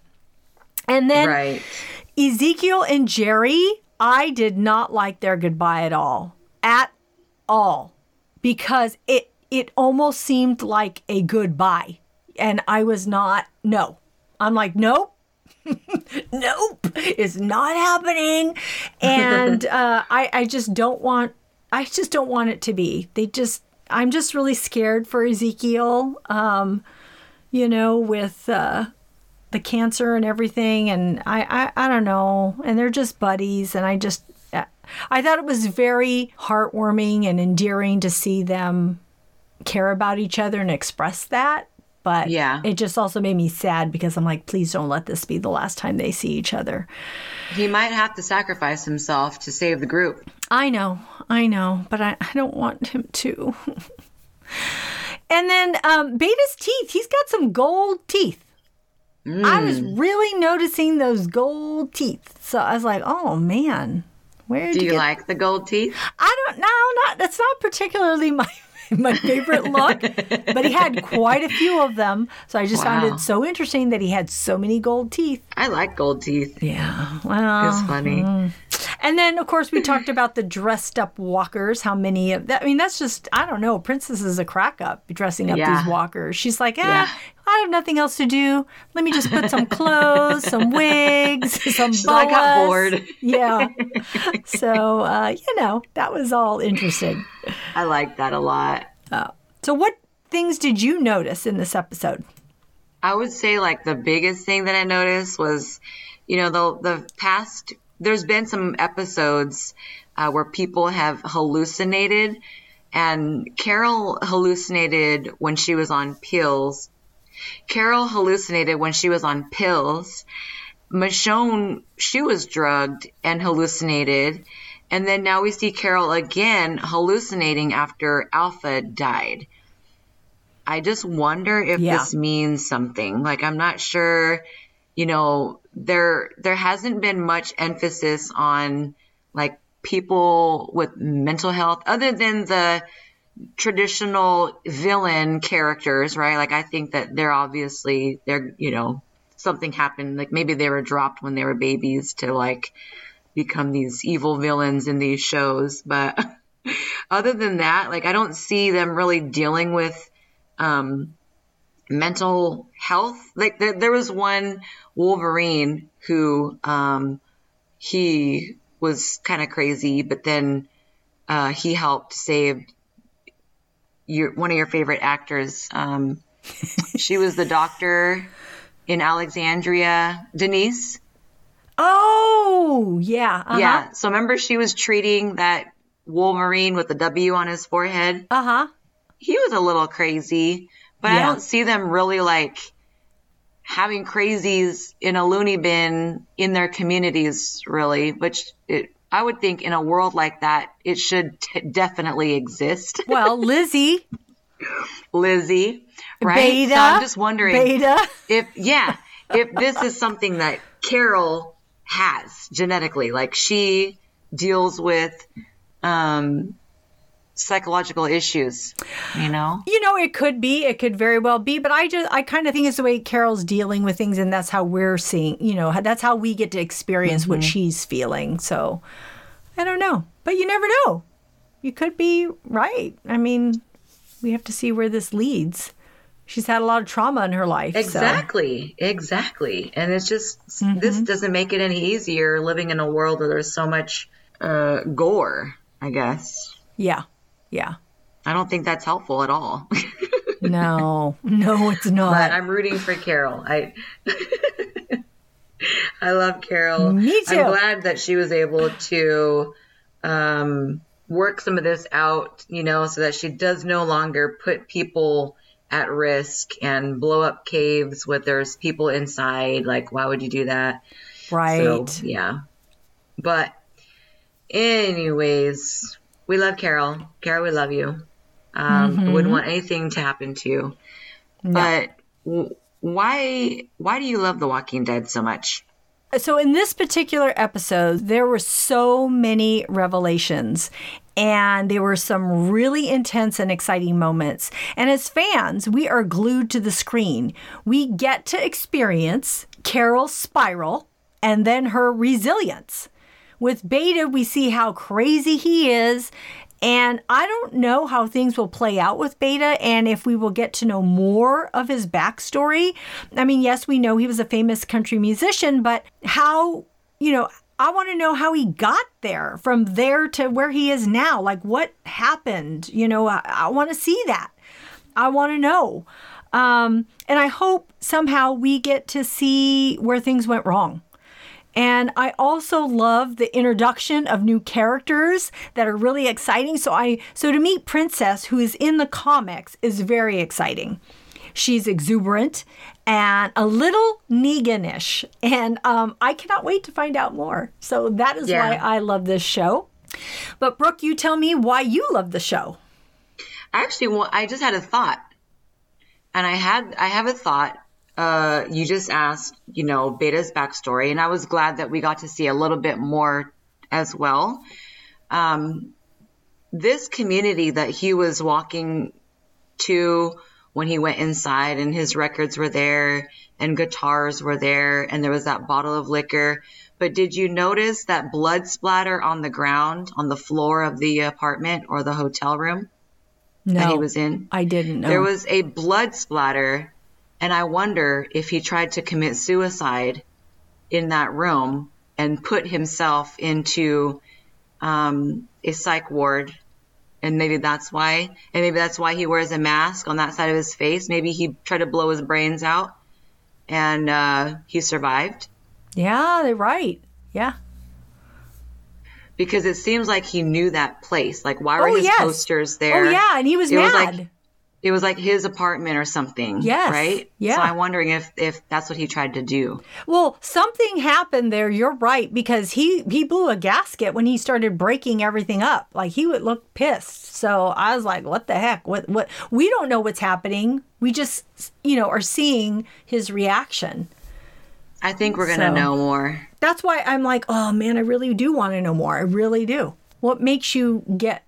And then Right. Ezekiel and Jerry, I did not like their goodbye at all. At all. Because it it almost seemed like a goodbye. And I was not no. I'm like, nope. nope. It's not happening. And uh, I, I just don't want I just don't want it to be. They just I'm just really scared for Ezekiel. Um, you know, with uh the cancer and everything and I, I i don't know and they're just buddies and i just i thought it was very heartwarming and endearing to see them care about each other and express that but Yeah. it just also made me sad because i'm like please don't let this be the last time they see each other He might have to sacrifice himself to save the group. I know, I know, but I, I don't want him to. and then um, Beta's teeth, he's got some gold teeth. I was Mm. really noticing those gold teeth. So I was like, oh man, where Do you get like the gold teeth? I don't know, not that's not particularly my my favorite look, but he had quite a few of them. So I just found it so interesting that he had so many gold teeth. I like gold teeth. Yeah. Well, It's funny. And then, of course, we talked about the dressed up walkers. How many of that? I mean, that's just, I don't know. Princess is a crack up dressing up Yeah. these walkers. She's like, eh, Yeah. I have nothing else to do. Let me just put some clothes, some wigs, some like, I got bored. Yeah. So, uh, you know, that was all interesting. I like that a lot. So, what things did you notice in this episode? I would say like the biggest thing that I noticed was, you know, the the past. There's been some episodes uh, where people have hallucinated, and Carol hallucinated when she was on pills. Carol hallucinated when she was on pills. Michonne, she was drugged and hallucinated. And then now we see Carol again hallucinating after Alpha died. I just wonder if Yeah. this means something. Like I'm not sure, you know, there there hasn't been much emphasis on like people with mental health other than the traditional villain characters, right? Like I think that they're obviously they're, you know, something happened like maybe they were dropped when they were babies to like become these evil villains in these shows. But other than that, like I don't see them really dealing with um, mental health. Like there, there was one Wolverine who um, he was kind of crazy, but then uh, he helped save your one of your favorite actors. Um, she was the doctor in Alexandria, Denise. Oh, yeah. Uh-huh. Yeah. So remember, she was treating that Wolverine with the W on his forehead. Uh huh. He was a little crazy, but I don't see them really like having crazies in a loony bin in their communities, really. Which it, I would think in a world like that, it should t- definitely exist. Well, Lizzie, Lizzie, right? Beta. So I'm just wondering Beta. if yeah, if this is something that Carol has genetically, like she deals with um psychological issues, you know? You know, it could be, it could very well be, but I just, I kind of think it's the way Carol's dealing with things, and that's how we're seeing, you know, that's how we get to experience what she's feeling. So I don't know, but you never know. You could be right. I mean, we have to see where this leads. She's had a lot of trauma in her life. so- Exactly. Exactly. And it's just Mm-hmm. this doesn't make it any easier living in a world where there's so much uh gore, I guess. Yeah. Yeah. I don't think that's helpful at all. No, no, it's not. but I'm rooting for Carol. I I love Carol. Me too. I'm glad that she was able to um, work some of this out, you know, so that she does no longer put people at risk and blow up caves with there's people inside. Like, why would you do that? right. So, yeah. But, anyways, we love Carol. Carol, we love you. Um, Mm-hmm. Wouldn't want anything to happen to you. But w- why why do you love The Walking Dead so much? So, in this particular episode, there were so many revelations, and there were some really intense and exciting moments. And as fans, we are glued to the screen. We get to experience Carol's spiral and then her resilience. With Beta, we see how crazy he is. And I don't know how things will play out with Beta and if we will get to know more of his backstory. I mean, yes, we know he was a famous country musician, but how, you know, I want to know how he got there from there to where he is now. Like, what happened? You know, I, I want to see that. I want to know. Um, and I hope somehow we get to see where things went wrong. And I also love the introduction of new characters that are really exciting. So I so to meet Princess, who is in the comics, is very exciting. She's exuberant and a little Negan-ish, and um, I cannot wait to find out more. So that is Yeah. why I love this show. But Brooke, you tell me why you love the show. I actually want, I just had a thought. And I had I have a thought. Uh, you just asked, you know, Beta's backstory, and I was glad that we got to see a little bit more as well. Um, this community that he was walking to when he went inside, and his records were there, and guitars were there, and there was that bottle of liquor. But did you notice that blood splatter on the ground, on the floor of the apartment or the hotel room No, that he was in? I didn't know. There was a blood splatter, and I wonder if he tried to commit suicide in that room and put himself into um, a psych ward. And maybe that's why, and maybe that's why he wears a mask on that side of his face. Maybe he tried to blow his brains out and uh, he survived yeah, they're right. Yeah. because it seems like he knew that place. Like, why were Oh, his yes. posters there? Oh yeah, and he was It was mad. like- It was like his apartment or something. Yes. Right? Yeah. So I'm wondering if, if that's what he tried to do. Well, something happened there. You're right because he he blew a gasket when he started breaking everything up. Like he would look pissed. So I was like, "What the heck? What what? We don't know what's happening. We just you know are seeing his reaction." I think we're going to So- know more. That's why I'm like, "Oh man, I really do want to know more. I really do." What makes you get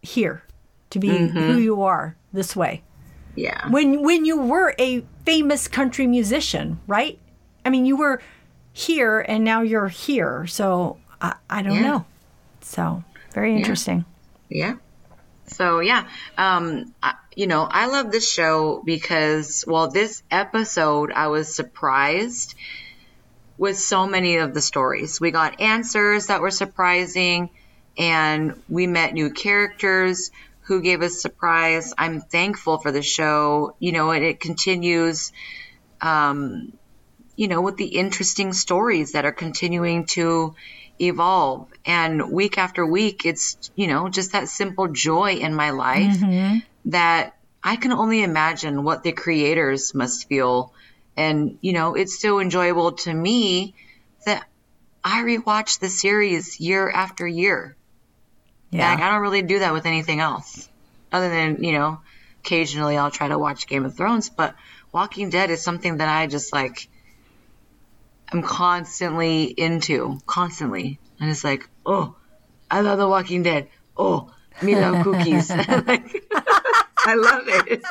here to be who you are this way? Yeah. when when you were a famous country musician, right? I mean, you were here and now you're here. So I, I don't Yeah. know. So very interesting. Yeah. So yeah, um, I, you know, I love this show because, well, this episode I was surprised with so many of the stories. We got answers that were surprising, and we met new characters who gave us surprise. I'm thankful for the show, you know, and it continues, um, you know, with the interesting stories that are continuing to evolve. And week after week, it's, you know, just that simple joy in my life that I can only imagine what the creators must feel. And, you know, it's so enjoyable to me that I rewatch the series year after year. Yeah. Like, I don't really do that with anything else. Other than, you know, occasionally I'll try to watch Game of Thrones, but Walking Dead is something that I just like I'm constantly into. Constantly. And it's like, oh, I love The Walking Dead. Oh, me love cookies. Like, I love it.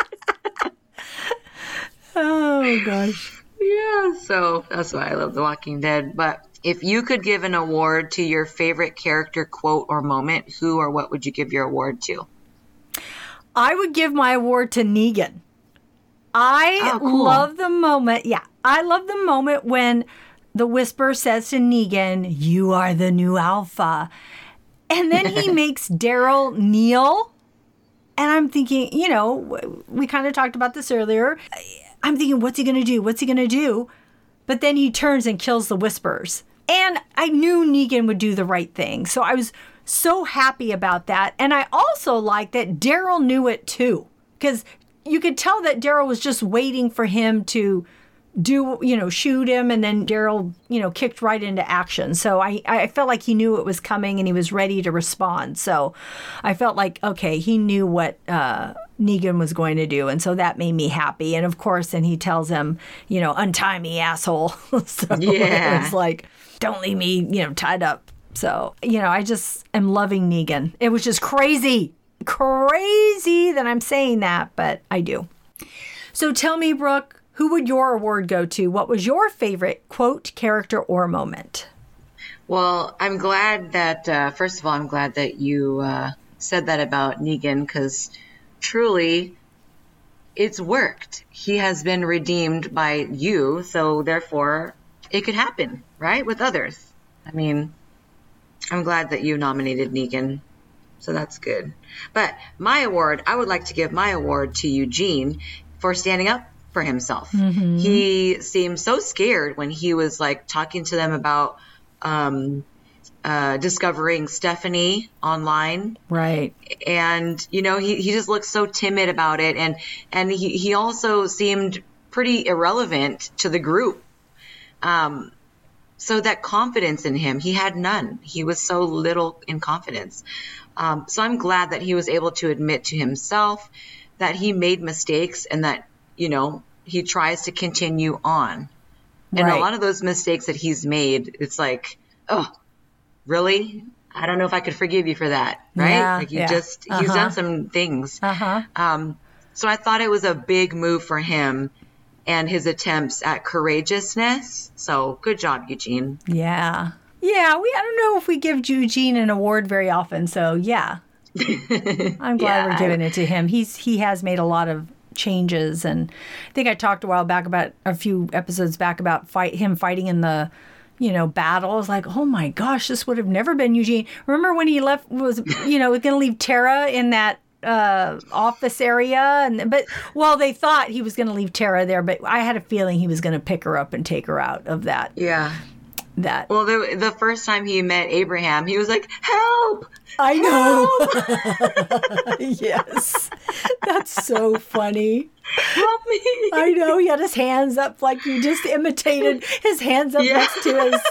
oh gosh. Yeah, so that's why I love The Walking Dead. But if you could give an award to your favorite character, quote, or moment, who or what would you give your award to? I would give my award to Negan. I Oh, cool. love the moment. Yeah, I love the moment when the Whisper says to Negan, "You are the new Alpha," and then he makes Daryl kneel. And I'm thinking, you know, we kind of talked about this earlier. I'm thinking, what's he going to do? What's he going to do? But then he turns and kills the Whispers. And I knew Negan would do the right thing. So I was so happy about that. And I also like that Daryl knew it too. Because you could tell that Daryl was just waiting for him to do, you know, shoot him. And then Daryl, you know, kicked right into action. So I, I felt like he knew it was coming and he was ready to respond. So I felt like, okay, he knew what uh, Negan was going to do. And so that made me happy. And of course, and he tells him, you know, untie me, asshole. so Yeah. it was like, don't leave me, you know, tied up. So, you know, I just am loving Negan. It was just crazy, crazy that I'm saying that, but I do. So tell me, Brooke, who would your award go to? What was your favorite quote, character, or moment? Well, I'm glad that, uh, first of all, I'm glad that you uh, said that about Negan because truly it's worked. He has been redeemed by you, so therefore it could happen, right? With others. I mean, I'm glad that you nominated Negan, so that's good. But my award, I would like to give my award to Eugene for standing up for himself. He seemed so scared when he was like talking to them about um, uh, discovering Stephanie online. Right. and you know he, he just looked so timid about it. And and he, he also seemed pretty irrelevant to the group. Um so that confidence in him he had none. He was so little in confidence. Um, so i'm glad that he was able to admit to himself that he made mistakes and that you know he tries to continue on and a lot of those mistakes that he's made it's like oh really i don't know if i could forgive you for that right Yeah, like you yeah. just he's Uh-huh. done some things Uh huh. um, so i thought it was a big move for him and his attempts at courageousness so good job eugene Yeah. Yeah. We. I don't know if we give Eugene an award very often. So yeah, I'm glad Yeah, we're giving it to him. He's he has made a lot of changes, and I think I talked a while back about a few episodes back about fight him fighting in the. You know, battle. I was like, oh my gosh, this would have never been Eugene. Remember when he left? Was you know, was to leave Tara in that uh office area and but well they thought he was going to leave Tara there but I had a feeling he was going to pick her up and take her out of that yeah that well the, the first time he met abraham he was like help I know. yes. That's so funny. help me I know. He had his hands up like you just imitated his hands up Yeah. next to his,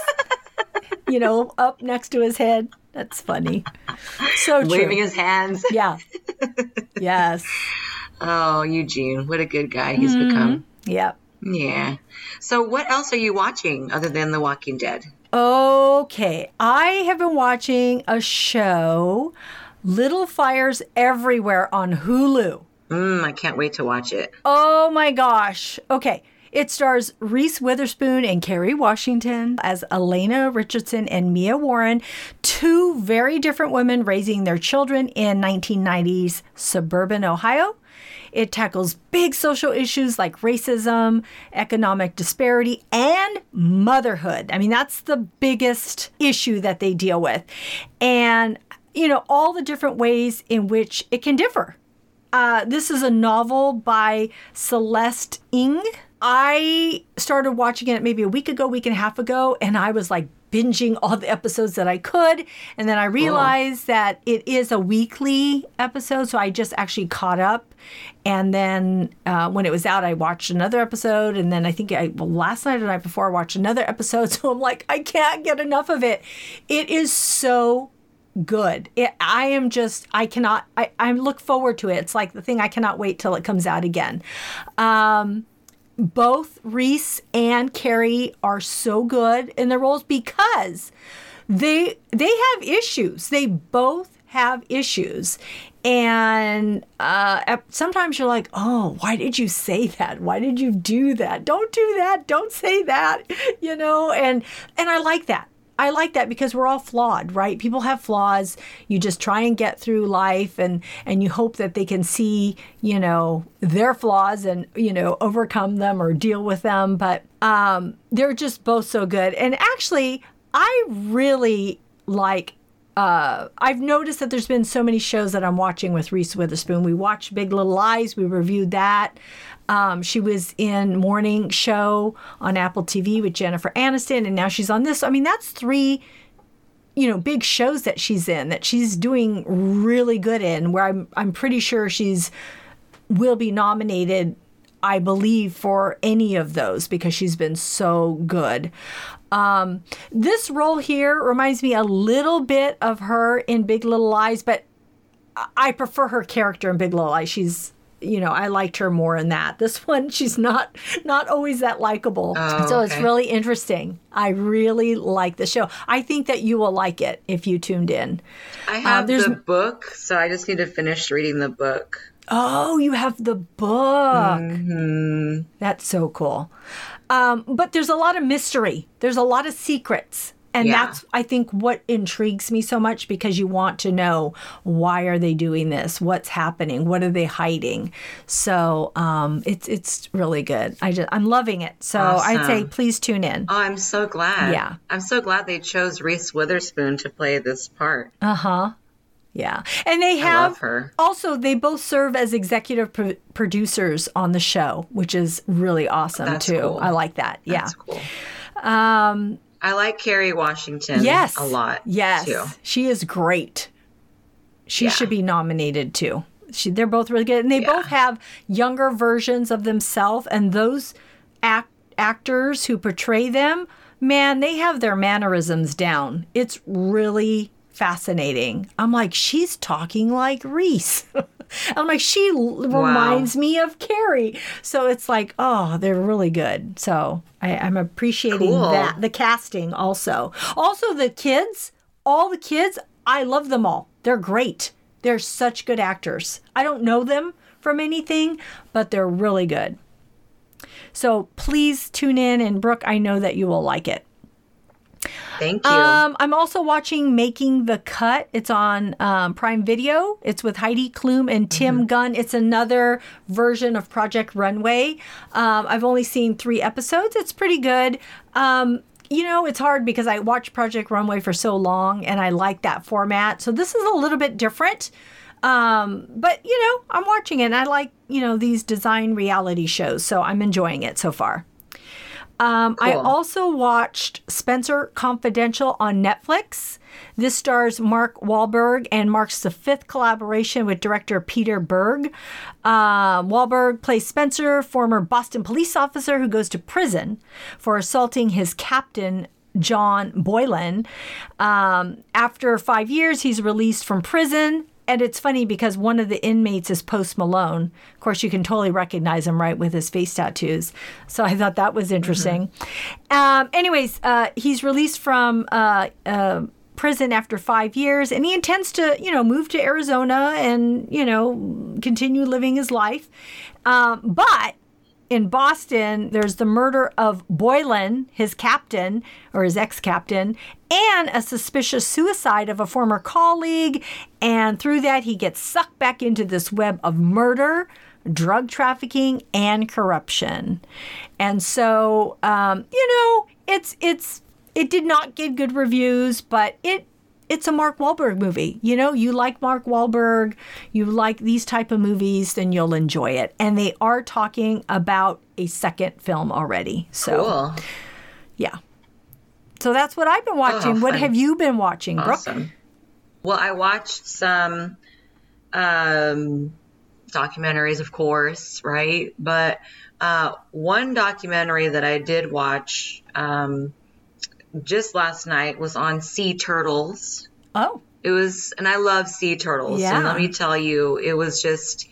you know, up next to his head. That's funny. So true. waving his hands yeah. Yes. oh eugene what a good guy he's Mm-hmm. become Yep. Yeah so what else are you watching other than the walking dead Okay. I have been watching a show, Little Fires Everywhere on Hulu. mm, i can't wait to watch it Oh my gosh. Okay. It stars Reese Witherspoon and Kerry Washington as Elena Richardson and Mia Warren, two very different women raising their children in 1990s suburban Ohio. It tackles big social issues like racism, economic disparity, and motherhood. I mean, that's the biggest issue that they deal with. And, you know, all the different ways in which it can differ. Uh, this is a novel by Celeste Ng. I started watching it maybe a week ago, week and a half ago, and I was like binging all the episodes that I could. And then I realized that it is a weekly episode. So I just actually caught up. And then uh, when it was out, I watched another episode. And then I think I, well, last night or the night before, I watched another episode. So I'm like, I can't get enough of it. It is so good. It, I am just, I cannot, I, I look forward to it. It's like the thing I cannot wait till it comes out again. Um, both Reese and Kerry are so good in their roles because they they have issues. They both have issues. And uh, sometimes you're like, oh, why did you say that? Why did you do that? Don't do that. Don't say that. You know, and and I like that. I like that because we're all flawed, right? People have flaws. You just try and get through life and and you hope that they can see, you know, their flaws and, you know, overcome them or deal with them, but um they're just both so good. And actually, I really like uh, I've noticed that there's been so many shows that I'm watching with Reese Witherspoon. We watched Big Little Lies, we reviewed that. Um, she was in Morning Show on Apple TV with Jennifer Aniston, and now she's on this. I mean, that's three, you know, big shows that she's in that she's doing really good in. Where I'm, I'm pretty sure she's will be nominated. I believe for any of those because she's been so good. Um, this role here reminds me a little bit of her in Big Little Lies, but I prefer her character in Big Little Lies. She's you know, I liked her more in that. This one, she's not not always that likable. Oh, so okay. it's really interesting. I really like the show. I think that you will like it if you tuned in. I uh, have uh, the book, so I just need to finish reading the book. Oh, you have the book. Mm-hmm. That's so cool. Um, but there's a lot of mystery. There's a lot of secrets. And yeah. that's I think what intrigues me so much because you want to know why are they doing this? What's happening? What are they hiding? So um, it's it's really good. I just I'm loving it. So awesome. I'd say please tune in. Oh, I'm so glad. Yeah. I'm so glad they chose Reese Witherspoon to play this part. Uh-huh. Yeah. And they have also they both serve as executive pro- producers on the show, which is really awesome That's too. Cool. I like that. That's yeah. Cool. Um I like Kerry Washington yes, a lot. Yes. Too. She is great. She yeah. should be nominated too. She, they're both really good. And they yeah. both have younger versions of themselves. And those act, actors who portray them, man, they have their mannerisms down. It's really fascinating. I'm like, she's talking like Reese. I'm like, she reminds me of Kerry. So it's like, oh, they're really good. So I, am appreciating cool. that. The casting also. Also, the kids, all the kids, I love them all. They're great. They're such good actors. I don't know them from anything, but they're really good. So please tune in. And Brooke, I know that you will like it. Thank you. Um, I'm also watching Making the Cut. It's on um, Prime Video. It's with Heidi Klum and Tim mm-hmm. Gunn. It's another version of Project Runway. Um, I've only seen three episodes. It's pretty good. Um, you know, it's hard because I watched Project Runway for so long and I like that format. So this is a little bit different. Um, but you know, I'm watching it and I like, you know, these design reality shows. So I'm enjoying it so far. Um, cool. I also watched Spencer Confidential on Netflix. This stars Mark Wahlberg and marks the fifth collaboration with director Peter Berg. Uh, Wahlberg plays Spencer, former Boston police officer who goes to prison for assaulting his captain, John Boylan. Um, after five years, he's released from prison and it's funny because one of the inmates is Post Malone. Of course, you can totally recognize him, right, with his face tattoos. So I thought that was interesting. Mm-hmm. Um, anyways, uh, he's released from uh, uh, prison after five years, and he intends to, you know, move to Arizona and, you know, continue living his life. Um, but in Boston, there's the murder of Boylan, his captain or his ex captain, and a suspicious suicide of a former colleague. And through that, he gets sucked back into this web of murder, drug trafficking, and corruption. And so, um, you know, it's it's it did not get good reviews, but it it's a Mark Wahlberg movie. You know, you like Mark Wahlberg, you like these type of movies, then you'll enjoy it. And they are talking about a second film already. So, Cool. yeah. So that's what I've been watching. what fun. have you been watching, Brooke? Awesome. Well, I watched some um, documentaries, of course, right? But uh, one documentary that I did watch um, just last night was on sea turtles. Oh, It was, and I love sea turtles. Yeah. And let me tell you, it was just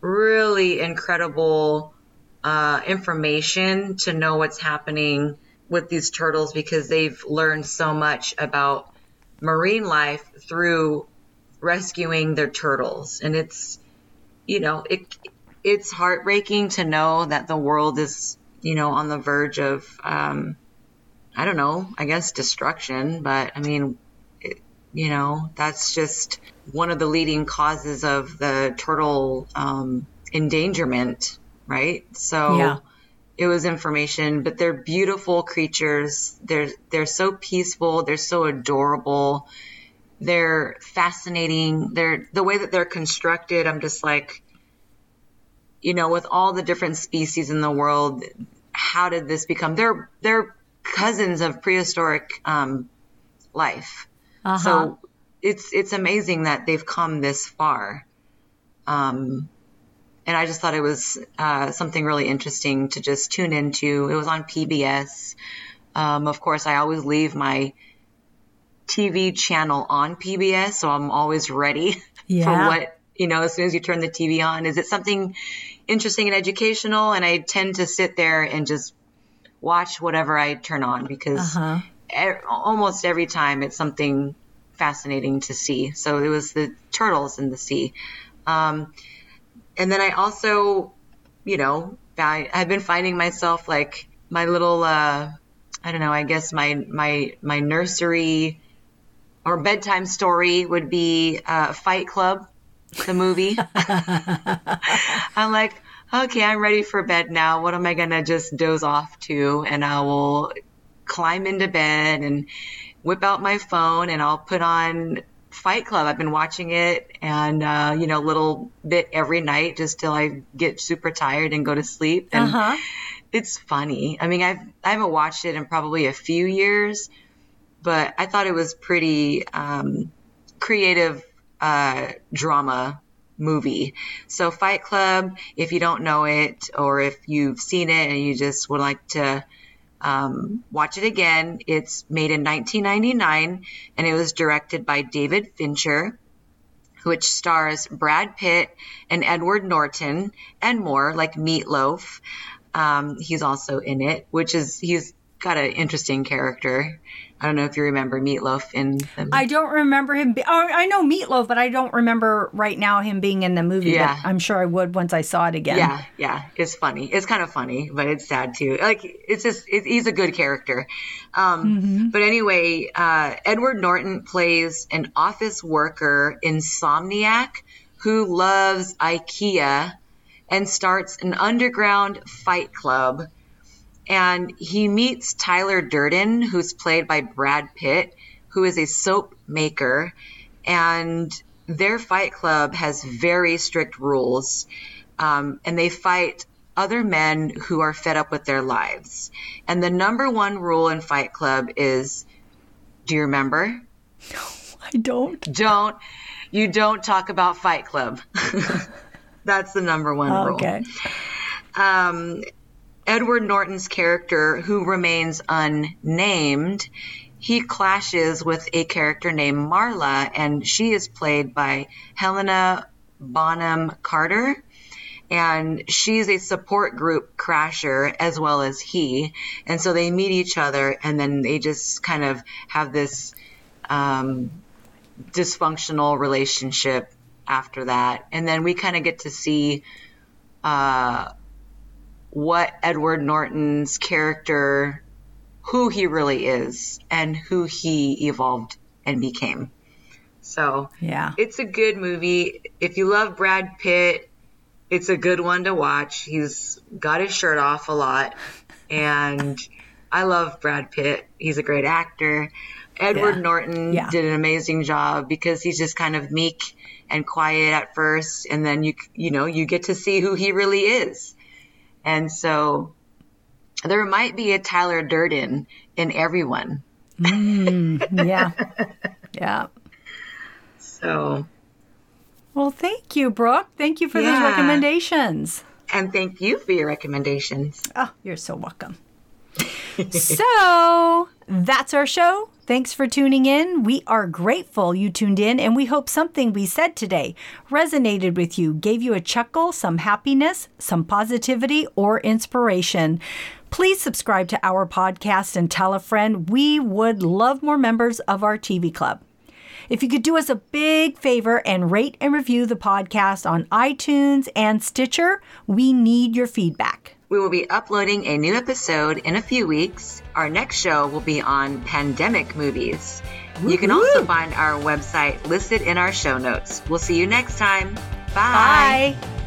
really incredible uh, information to know what's happening with these turtles because they've learned so much about marine life through rescuing their turtles. And it's, you know, it it's heartbreaking to know that the world is, you know, on the verge of, um, I don't know, I guess destruction. But I mean, you know that's just one of the leading causes of the turtle um, endangerment right? So Yeah. it was information but they're beautiful creatures. They're they're so peaceful. They're so adorable. They're fascinating. They're the way that they're constructed i'm just like you know with all the different species in the world how did this become? They're they're cousins of prehistoric um, life uh-huh. so it's it's amazing that they've come this far. Um, and I just thought it was uh, something really interesting to just tune into. It was on PBS. Um, of course, I always leave my TV channel on PBS, so I'm always ready Yeah. for what you know. As soon as you turn the TV on, is it something interesting and educational? And I tend to sit there and just watch whatever I turn on because uh-huh. e- almost every time it's something fascinating to see. So it was the turtles in the sea. Um, and then I also, you know, I, I've been finding myself like my little, uh, I don't know, I guess my, my, my nursery or bedtime story would be uh, Fight Club, the movie. I'm like, okay, I'm ready for bed now. What am I going to just doze off to? And I will climb into bed and whip out my phone and I'll put on Fight Club. I've been watching it and, uh, you know, a little bit every night just till I get super tired and go to sleep. And Uh-huh. it's funny. I mean, I've, I haven't watched it in probably a few years, but I thought it was pretty, um, creative, uh, drama movie. So Fight Club, if you don't know it or if you've seen it and you just would like to um, watch it again, it's made in 1999 and it was directed by David Fincher, which stars Brad Pitt and Edward Norton and more, like Meatloaf. Um, he's also in it, which is he's got an interesting character. I don't know if you remember Meatloaf in the I don't remember him. Be- oh, I know Meatloaf, but I don't remember right now him being in the movie. Yeah. But I'm sure I would once I saw it again. Yeah, yeah, it's funny. It's kind of funny, but it's sad too. Like it's just it, he's a good character. Um, But anyway, uh, Edward Norton plays an office worker insomniac who loves IKEA and starts an underground fight club. And he meets Tyler Durden, who's played by Brad Pitt, who is a soap maker. And their fight club has very strict rules. Um, and they fight other men who are fed up with their lives. And the number one rule in Fight Club is do you remember? No, I don't. Don't, you don't talk about Fight Club. That's the number one rule Okay. um, Edward Norton's character, who remains unnamed, he clashes with a character named Marla, and she is played by Helena Bonham Carter. And she's a support group crasher as well as he. And so they meet each other, and then they just kind of have this um, dysfunctional relationship after that. And then we kind of get to see uh, what Edward Norton's character, who he really is, and who he evolved and became. So, Yeah. it's a good movie. If you love Brad Pitt, it's a good one to watch. He's got his shirt off a lot. And I love Brad Pitt. He's a great actor. Edward Yeah. Norton Yeah. did an amazing job because he's just kind of meek and quiet at first and then you you know, you get to see who he really is. And so there might be a Tyler Durden in everyone. Mm, yeah. yeah. So, Well, thank you, Brooke. Thank you for those recommendations. and thank you for your recommendations. Oh, you're so welcome. so that's our show. Thanks for tuning in. We are grateful you tuned in, and we hope something we said today resonated with you, gave you a chuckle, some happiness, some positivity, or inspiration. Please subscribe to our podcast and tell a friend. We would love more members of our TV club. If you could do us a big favor and rate and review the podcast on iTunes and Stitcher, we need your feedback. We will be uploading a new episode in a few weeks. Our next show will be on pandemic movies. You can also find our website listed in our show notes. We'll see you next time. Bye. Bye.